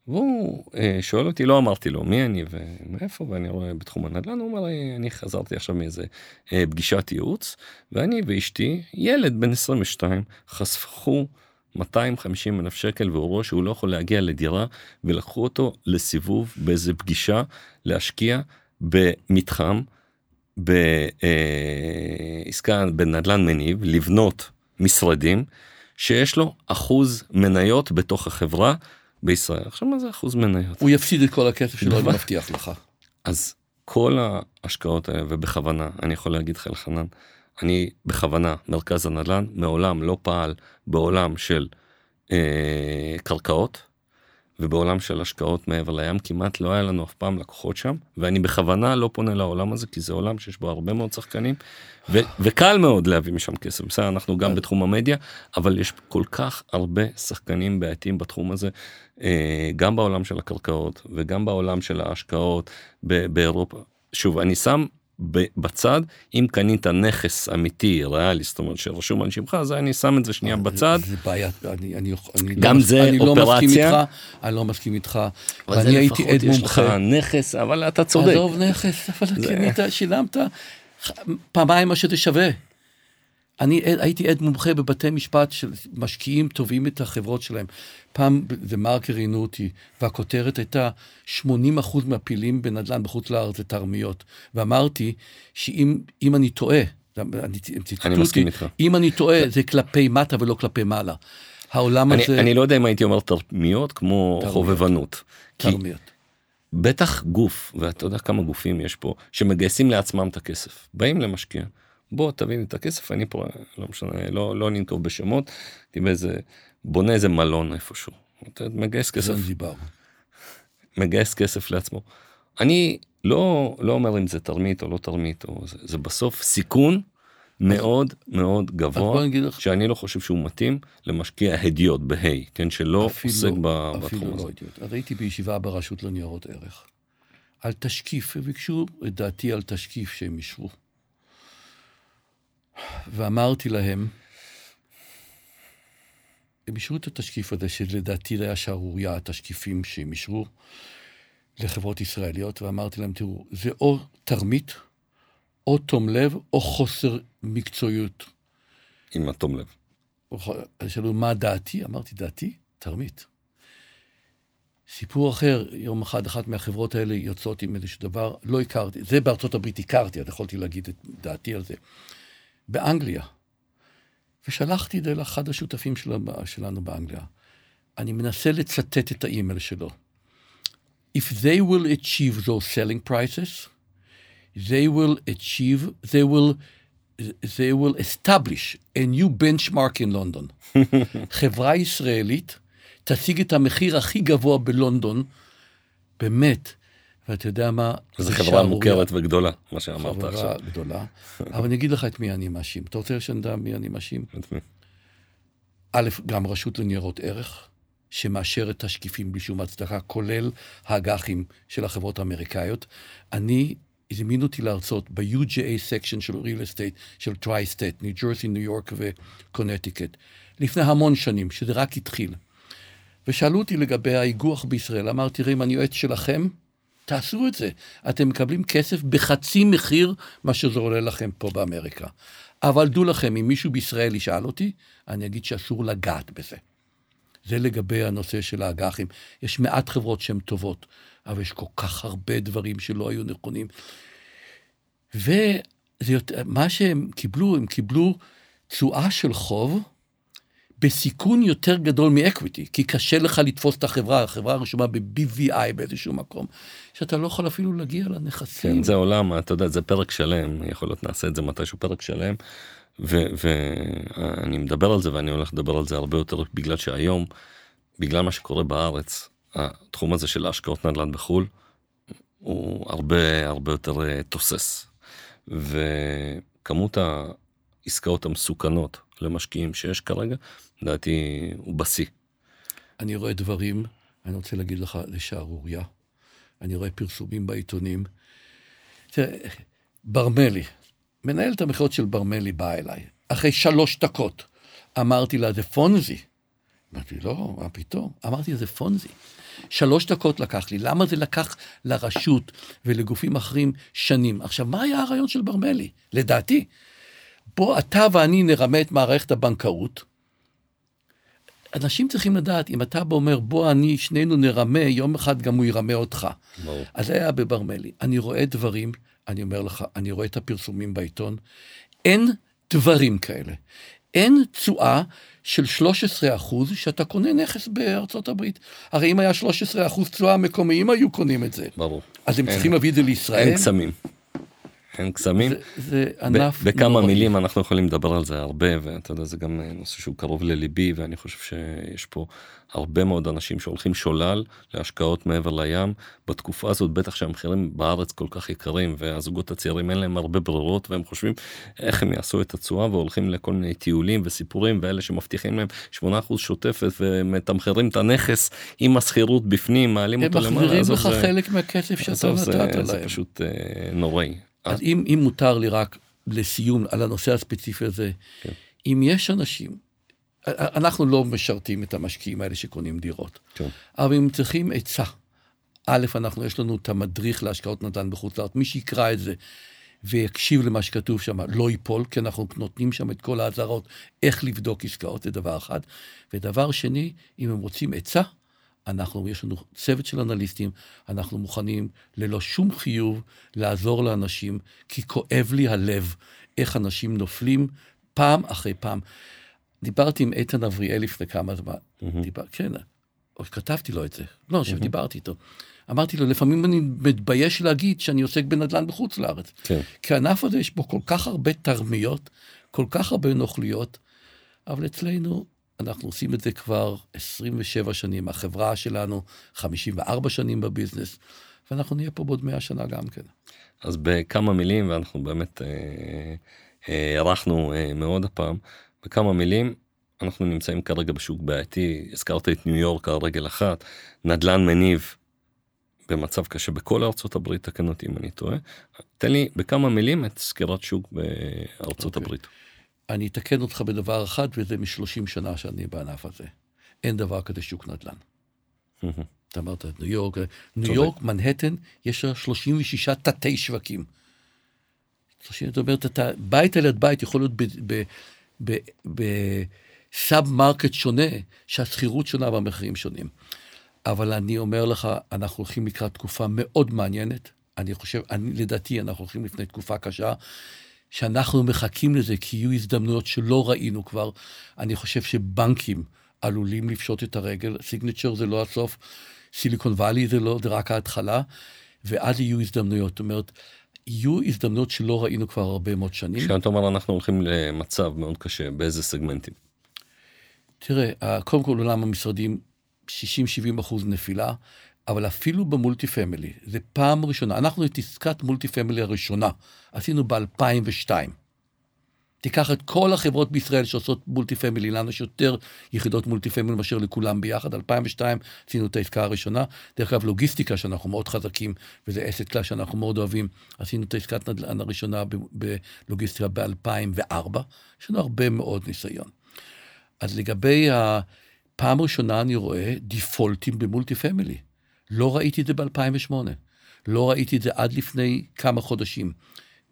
והוא אה, שואל אותי, לא אמרתי לו מי אני ומאיפה, ואני רואה בתחום הנדל"ן, הוא אומר, אני חזרתי עכשיו מאיזה אה, פגישת ייעוץ, ואני ואשתי, ילד בן 22, חסכו 250 אלף שקל והוא שהוא לא יכול להגיע לדירה ולקחו אותו לסיבוב באיזה פגישה להשקיע במתחם בעסקה אה, בנדל"ן מניב לבנות משרדים שיש לו אחוז מניות בתוך החברה בישראל. עכשיו מה זה אחוז מניות? הוא יפסיד את כל הכסף שלו, אני מבטיח לך. אז כל ההשקעות האלה ובכוונה אני יכול להגיד לך אלחנן אני בכוונה, מרכז הנדל"ן מעולם לא פעל בעולם של אה, קרקעות ובעולם של השקעות מעבר לים. כמעט לא היה לנו אף פעם לקוחות שם ואני בכוונה לא פונה לעולם הזה כי זה עולם שיש בו הרבה מאוד שחקנים ו- וקל מאוד להביא משם כסף. בסדר אנחנו גם בתחום המדיה אבל יש כל כך הרבה שחקנים בעייתיים בתחום הזה אה, גם בעולם של הקרקעות וגם בעולם של ההשקעות באירופה. שוב אני שם בצד אם קנית נכס אמיתי ריאלי זאת אומרת שרשום על שמך אז אני שם את זה שנייה בצד. זה בעיה, אני, אני, אני גם לא, זה אני אופרציה. לא מסכים איתך, אני לא מסכים איתך. ואני הייתי עד מומחה. יש לך נכס אבל אתה צודק. עזוב נכס אבל קנית שילמת פעמיים מה שזה שווה. אני הייתי עד מומחה בבתי משפט של משקיעים תובעים את החברות שלהם. פעם דה מרקר ראיינו אותי, והכותרת הייתה 80% מהפעילים בנדל"ן בחוץ לארץ זה תרמיות. ואמרתי שאם אני טועה, אני, אני מסכים איתך. אם אני טועה זה כלפי מטה ולא כלפי מעלה. העולם אני, הזה... אני לא יודע אם הייתי אומר תרמיות כמו תרמיות. חובבנות. תרמיות. בטח גוף, ואתה יודע כמה גופים יש פה, שמגייסים לעצמם את הכסף. באים למשקיע. בוא תביא לי את הכסף אני פה לא משנה לא לא ננקוב בשמות תראה איזה בונה איזה מלון איפשהו מגייס כסף מגייס כסף לעצמו. אני לא לא אומר אם זה תרמית או לא תרמית או זה, זה בסוף סיכון מאוד מאוד גבוה שאני לא חושב שהוא מתאים למשקיע הדיוט בהיי כן שלא עוסק בתחום לא הזה. הייתי בישיבה ברשות לניירות ערך. על תשקיף וביקשו את דעתי על תשקיף שהם אישרו. ואמרתי להם, הם אישרו את התשקיף הזה, שלדעתי זה היה שערורייה, התשקיפים שהם אישרו לחברות ישראליות, ואמרתי להם, תראו, זה או תרמית, או תום לב, או חוסר מקצועיות. עם התום לב. שאלו, מה דעתי? אמרתי, דעתי? תרמית. סיפור אחר, יום אחד אחת מהחברות האלה יוצאות עם איזשהו דבר, לא הכרתי, זה בארצות הברית הכרתי, אז יכולתי להגיד את דעתי על זה. באנגליה. ושלחתי את זה לאחד השותפים של, שלנו באנגליה. אני מנסה לצטט את האימייל שלו. If they will achieve those selling prices, they will achieve, they will, they will establish a new benchmark in London. חברה ישראלית תשיג את המחיר הכי גבוה בלונדון, באמת. ואתה יודע מה? זו חברה מוכרת וגדולה, מה שאמרת חברה עכשיו. גדולה. אבל אני אגיד לך את מי אני מאשים. אתה רוצה שנדע מי אני מאשים? את מי? א', גם רשות לניירות ערך, שמאשרת תשקיפים בלי שום הצדקה, כולל האג"חים של החברות האמריקאיות. אני, הזמינו אותי להרצות ב- UJA section של real estate של tri-state, ניו ג'רסי, ניו יורק וקונטיקט, לפני המון שנים, שזה רק התחיל. ושאלו אותי לגבי האיגוח בישראל, אמרתי, תראה, אם אני יועץ שלכם, תעשו את זה. אתם מקבלים כסף בחצי מחיר מה שזה עולה לכם פה באמריקה. אבל דעו לכם, אם מישהו בישראל ישאל אותי, אני אגיד שאסור לגעת בזה. זה לגבי הנושא של האג"חים. יש מעט חברות שהן טובות, אבל יש כל כך הרבה דברים שלא היו נכונים. ומה שהם קיבלו, הם קיבלו תשואה של חוב בסיכון יותר גדול מאקוויטי, כי קשה לך לתפוס את החברה, החברה רשומה ב-BVI באיזשהו מקום, שאתה לא יכול אפילו להגיע לנכסים. כן, זה עולם, אתה יודע, זה פרק שלם, יכול להיות נעשה את זה מתישהו פרק שלם, ואני מדבר על זה ואני הולך לדבר על זה הרבה יותר, בגלל שהיום, בגלל מה שקורה בארץ, התחום הזה של השקעות נדל"ן בחו"ל, הוא הרבה הרבה יותר אה, תוסס. וכמות העסקאות המסוכנות למשקיעים שיש כרגע, לדעתי הוא בשיא. אני רואה דברים, אני רוצה להגיד לך, לשערוריה. אני רואה פרסומים בעיתונים. תראה, ברמלי, מנהלת המכירות של ברמלי באה אליי, אחרי שלוש דקות. אמרתי לה, זה פונזי. אמרתי, לא, מה פתאום? אמרתי, זה פונזי. שלוש דקות לקח לי. למה זה לקח לרשות ולגופים אחרים שנים? עכשיו, מה היה הרעיון של ברמלי? לדעתי, בוא אתה ואני נרמה את מערכת הבנקאות. אנשים צריכים לדעת, אם אתה אומר, בוא אני, שנינו נרמה, יום אחד גם הוא ירמה אותך. ברור. אז זה היה בברמלי. אני רואה דברים, אני אומר לך, אני רואה את הפרסומים בעיתון, אין דברים כאלה. אין תשואה של 13 אחוז שאתה קונה נכס בארצות הברית. הרי אם היה 13 אחוז תשואה, המקומיים היו קונים את זה. ברור. אז הם אין- צריכים להביא את זה לישראל. אין קסמים. אין קסמים. זה, זה ב- ענף בכמה נוראי. מילים אנחנו יכולים לדבר על זה הרבה ואתה יודע זה גם אה, נושא שהוא קרוב לליבי ואני חושב שיש פה הרבה מאוד אנשים שהולכים שולל להשקעות מעבר לים בתקופה הזאת בטח שהמחירים בארץ כל כך יקרים והזוגות הצעירים אין להם הרבה ברירות והם חושבים איך הם יעשו את התשואה והולכים לכל מיני טיולים וסיפורים ואלה שמבטיחים להם 8% שוטפת ומתמחרים את הנכס עם השכירות בפנים מעלים הם אותו למעלה. מחזירים עזוב, לך זה- חלק מהכסף שאתה זה- נתת זה להם. פשוט אה, נוראי. אז אם, אם מותר לי רק לסיום על הנושא הספציפי הזה, כן. אם יש אנשים, אנחנו לא משרתים את המשקיעים האלה שקונים דירות, כן. אבל אם צריכים עצה, א', אנחנו, יש לנו את המדריך להשקעות נדל"ן בחוץ לארץ, מי שיקרא את זה ויקשיב למה שכתוב שם, לא ייפול, כי אנחנו נותנים שם את כל האזהרות איך לבדוק עסקאות, זה דבר אחד. ודבר שני, אם הם רוצים עצה, אנחנו, יש לנו צוות של אנליסטים, אנחנו מוכנים ללא שום חיוב לעזור לאנשים, כי כואב לי הלב איך אנשים נופלים פעם אחרי פעם. דיברתי עם איתן אבריאל לפני כמה זמן, דיבר, כן, כתבתי לו את זה, לא, שדיברתי איתו. אמרתי לו, לפעמים אני מתבייש להגיד שאני עוסק בנדל"ן בחוץ לארץ. כן. כי הענף הזה יש בו כל כך הרבה תרמיות, כל כך הרבה נוכלויות, אבל אצלנו אנחנו עושים את זה כבר 27 שנים, החברה שלנו 54 שנים בביזנס, ואנחנו נהיה פה בעוד 100 שנה גם כן. אז בכמה מילים ואנחנו באמת אה, אה, הארכנו אה, מאוד הפעם בכמה מילים אנחנו נמצאים כרגע בשוק בעייתי הזכרת את ניו יורק על רגל אחת נדל"ן מניב במצב קשה בכל ארצות הברית תקן אותי אם אני טועה תן לי בכמה מילים את סקירת שוק בארצות אוקיי. הברית. אני אתקן אותך בדבר אחד, וזה מ-30 שנה שאני בענף הזה. אין דבר כזה שוק נדל"ן. אתה אמרת ניו יורק, ניו. יורק, מנהטן, יש לה 36 תתי שווקים. 30, זאת אומרת, אתה, בית על יד בית יכול להיות ב-submarket שונה, שהשכירות שונה והמחירים שונים. אבל אני אומר לך, אנחנו הולכים לקראת תקופה מאוד מעניינת. אני חושב, אני, לדעתי, אנחנו הולכים לפני תקופה קשה, שאנחנו מחכים לזה, כי יהיו הזדמנויות שלא ראינו כבר. אני חושב שבנקים עלולים לפשוט את הרגל, סיגנצ'ר זה לא הסוף, סיליקון וואלי זה לא, זה רק ההתחלה, ואז יהיו הזדמנויות. זאת אומרת, יהיו הזדמנויות שלא ראינו כבר הרבה מאוד שנים. כשאתה אומר אנחנו הולכים למצב מאוד קשה באיזה סגמנטים. תראה, קודם כל עולם המשרדים 60-70 אחוז נפילה, אבל אפילו ב-multi family, זה פעם ראשונה, אנחנו את עסקת multi family הראשונה עשינו ב-2002. תיקח את כל החברות בישראל שעושות multi family, לנו יש יותר יחידות multi family מאשר לכולם ביחד. 2002 עשינו את העסקה הראשונה. דרך אגב, לוגיסטיקה שאנחנו מאוד חזקים, וזה asset class שאנחנו מאוד אוהבים, עשינו את העסקת נדל"ן הראשונה בלוגיסטיקה ב-2004. יש לנו הרבה מאוד ניסיון. אז לגבי הפעם ראשונה אני רואה דיפולטים ב-multi family. לא ראיתי את זה ב-2008. לא ראיתי את זה עד לפני כמה חודשים.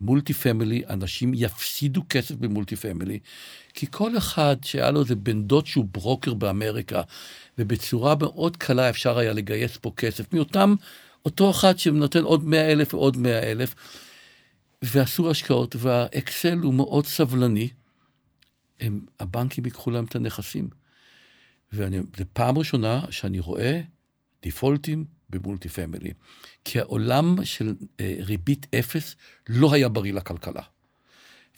multi family, אנשים יפסידו כסף ב-multi family, כי כל אחד שהיה לו איזה בן דוד שהוא ברוקר באמריקה, ובצורה מאוד קלה אפשר היה לגייס פה כסף, מאותם, אותו אחד שנותן עוד 100 אלף ועוד 100 אלף, ועשו השקעות, והאקסל הוא מאוד סבלני, הם, הבנקים ייקחו להם את הנכסים. וזו פעם ראשונה שאני רואה דיפולטים ב-multi family. כי העולם של אה, ריבית אפס לא היה בריא לכלכלה.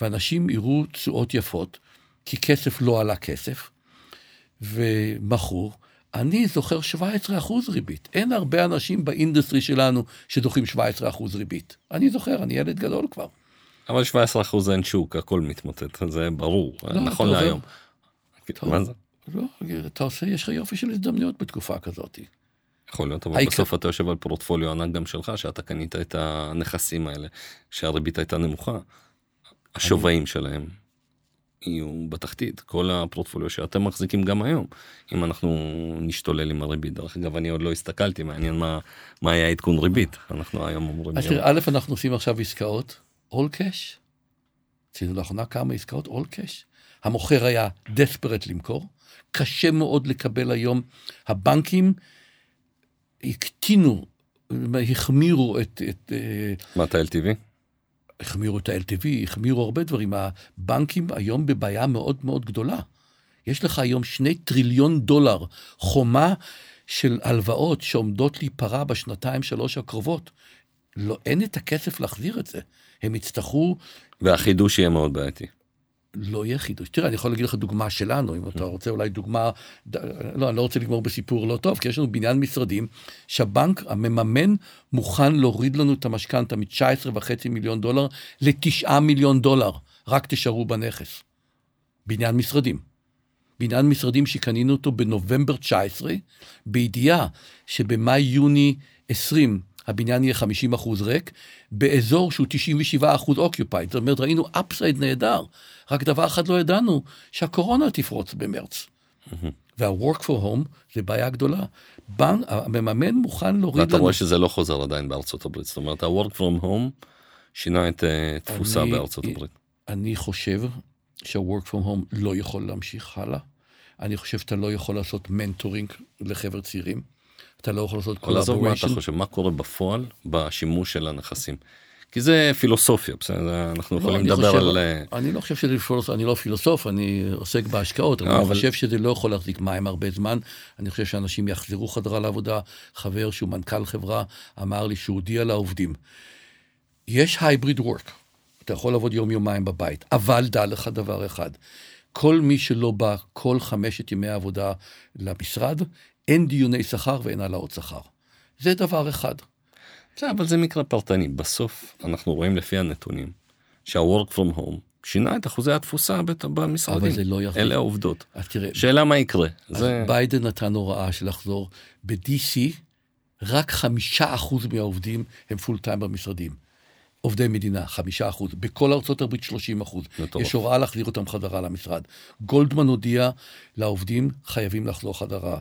ואנשים יראו תשואות יפות, כי כסף לא עלה כסף, ומכרו. אני זוכר 17 אחוז ריבית. אין הרבה אנשים ב-industry שלנו שזוכרים 17 אחוז ריבית. אני זוכר, אני ילד גדול כבר. אבל 17 אחוז אין שוק, הכל מתמוטט, זה ברור, לא, נכון להיום. זה? לא, אתה עושה, יש לך יופי של הזדמנויות בתקופה כזאת. יכול להיות, אבל בסוף אתה יושב על פורטפוליו ענק גם שלך, שאתה קנית את הנכסים האלה, שהריבית הייתה נמוכה, השווים שלהם יהיו בתחתית, כל הפורטפוליו שאתם מחזיקים גם היום, אם אנחנו נשתולל עם הריבית. דרך אגב, אני עוד לא הסתכלתי, מעניין מה, מה היה עדכון ריבית, אנחנו היום אומרים... אז תראה, א', אנחנו עושים עכשיו עסקאות, all cash, עשינו לאחרונה כמה עסקאות all cash. המוכר היה דספרט למכור, קשה מאוד לקבל היום. הבנקים הקטינו, החמירו את... את אה, מה, את ה-LTV? החמירו את ה-LTV, החמירו הרבה דברים. הבנקים היום בבעיה מאוד מאוד גדולה. יש לך היום שני טריליון דולר חומה של הלוואות שעומדות להיפרע בשנתיים שלוש הקרובות. לא, אין את הכסף להחזיר את זה. הם יצטרכו... והחידוש יהיה מאוד בעייתי. לא יהיה חידוש. תראה, אני יכול להגיד לך דוגמה שלנו, אם אתה רוצה אולי דוגמה, לא, אני לא רוצה לגמור בסיפור לא טוב, כי יש לנו בניין משרדים שהבנק המממן מוכן להוריד לנו את המשכנתה מ-19.5 מיליון דולר ל-9 מיליון דולר, רק תשארו בנכס. בניין משרדים. בניין משרדים שקנינו אותו בנובמבר 19, בידיעה שבמאי-יוני 20 הבניין יהיה 50 אחוז ריק, באזור שהוא 97 אחוז occupied. זאת אומרת, ראינו upside נהדר, רק דבר אחד לא ידענו, שהקורונה תפרוץ במרץ. וה- work from home זה בעיה גדולה. בנק, המממן מוכן להוריד לנו... ואתה רואה שזה לא חוזר עדיין בארצות הברית, זאת אומרת, ה-work from home שינה את התפוסה אה, בארצות הברית. אני חושב שה-work from home לא יכול להמשיך הלאה. אני חושב שאתה לא יכול לעשות mentoring לחבר'ה צעירים. אתה לא יכול לעשות collaboration. עזוב מה אתה חושב, מה קורה בפועל בשימוש של הנכסים. כי זה פילוסופיה, בסדר, אנחנו לא, יכולים לדבר חושב, על... אה, אני לא חושב שזה פילוסופיה, אני לא פילוסוף, אני עוסק בהשקעות, אבל אני חושב שזה לא יכול להחזיק מים הרבה זמן. אני חושב שאנשים יחזרו חזרה לעבודה. חבר שהוא מנכ"ל חברה אמר לי שהוא הודיע לעובדים, יש הייבריד וורק, אתה יכול לעבוד יום-יומיים בבית, אבל דע לך דבר אחד, כל מי שלא בא כל חמשת ימי העבודה למשרד, אין דיוני שכר ואין העלאות שכר. זה דבר אחד. בסדר, אבל זה מקרה פרטני. בסוף אנחנו רואים לפי הנתונים שה-work from home שינה את אחוזי התפוסה במשרדים. אבל זה לא יחזור. אלה העובדות. אז תראה, שאלה מה יקרה. זה... ביידן נתן הוראה של לחזור. ב-DC רק חמישה אחוז מהעובדים הם פול טיים במשרדים. עובדי מדינה, חמישה אחוז. בכל ארצות הברית שלושים אחוז. יש הוראה להחזיר אותם חזרה למשרד. גולדמן הודיע לעובדים, חייבים לחזור חזרה.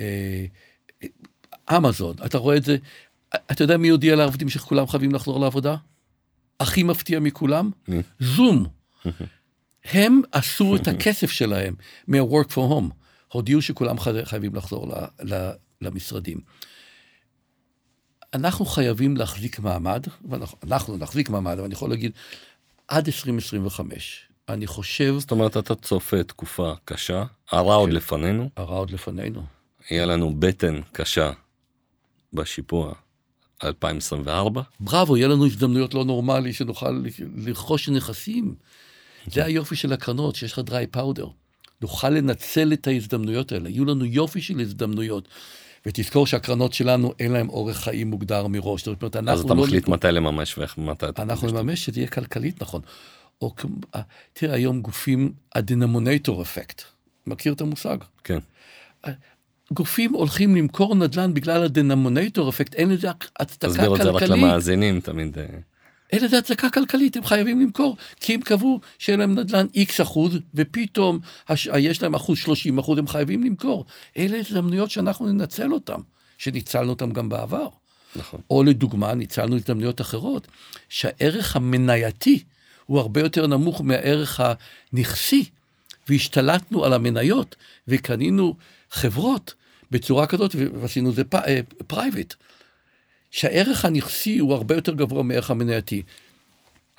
אה, אמזון, אתה רואה את זה, אתה יודע מי הודיע לעובדים שכולם חייבים לחזור לעבודה? הכי מפתיע מכולם? זום. הם עשו את הכסף שלהם מה-work for home. הודיעו שכולם חייבים לחזור למשרדים. אנחנו חייבים להחזיק מעמד, ואנחנו נחזיק מעמד, אבל אני יכול להגיד, עד 2025. אני חושב... זאת אומרת, אתה צופה תקופה קשה, הרע עוד כן. לפנינו. הרע עוד לפנינו. יהיה לנו בטן קשה בשיפוע 2024. בראבו, יהיה לנו הזדמנויות לא נורמלי שנוכל לרכוש נכסים. זה היופי של הקרנות, שיש לך דריי פאודר. נוכל לנצל את ההזדמנויות האלה. יהיו לנו יופי של הזדמנויות. ותזכור שהקרנות שלנו אין להם אורך חיים מוגדר מראש. זאת אומרת, אנחנו אז אתה לא... מחליט מתי לממש ואיך מתי אתה... אנחנו נממש שזה יהיה כלכלית נכון. או אה, תראה, היום גופים, הדינמונטור אפקט. מכיר את המושג? כן. גופים הולכים למכור נדל"ן בגלל הדינמונטור אפקט, אין לזה הצדקה כלכלית. תסביר את זה רק למאזינים תמיד. אה. אין לזה הצדקה כלכלית, הם חייבים למכור, כי הם קבעו שאין להם נדל"ן איקס אחוז, ופתאום הש... יש להם אחוז 30 אחוז, הם חייבים למכור. אלה הזדמנויות שאנחנו ננצל אותן, שניצלנו אותן גם בעבר. נכון. או לדוגמה, ניצלנו הזדמנויות אחרות, שהערך המנייתי הוא הרבה יותר נמוך מהערך הנכסי, והשתלטנו על המניות, וקנינו חברות בצורה כזאת, ועשינו את זה private. אה, שהערך הנכסי הוא הרבה יותר גבוה מערך המנייתי.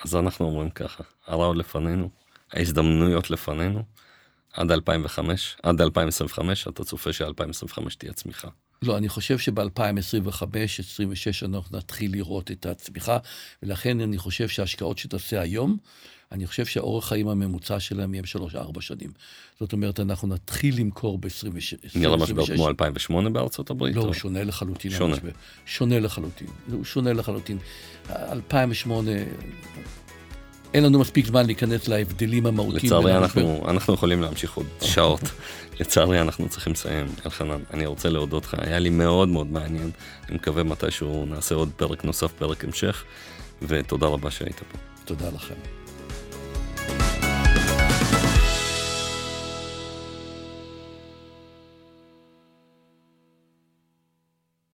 אז אנחנו אומרים ככה, הרע עוד לפנינו, ההזדמנויות לפנינו, עד 2005, עד 2025, אתה צופה ש-2025 תהיה צמיחה. לא, אני חושב שב-2025-2026 אנחנו נתחיל לראות את הצמיחה, ולכן אני חושב שההשקעות שתעשה היום, אני חושב שהאורך חיים הממוצע שלהם יהיה ב-3-4 שנים. זאת אומרת, אנחנו נתחיל למכור ב-26. נראה משבר כמו 2008 בארצות הברית? לא, הוא שונה לחלוטין. שונה. שונה לחלוטין. הוא שונה לחלוטין. 2008... אין לנו מספיק זמן להיכנס להבדלים המהותיים. לצערי אנחנו, אנחנו יכולים להמשיך עוד שעות. לצערי אנחנו צריכים לסיים. אלחנן, אני רוצה להודות לך, היה לי מאוד מאוד מעניין. אני מקווה מתישהו נעשה עוד פרק נוסף, פרק המשך, ותודה רבה שהיית פה. תודה לכם.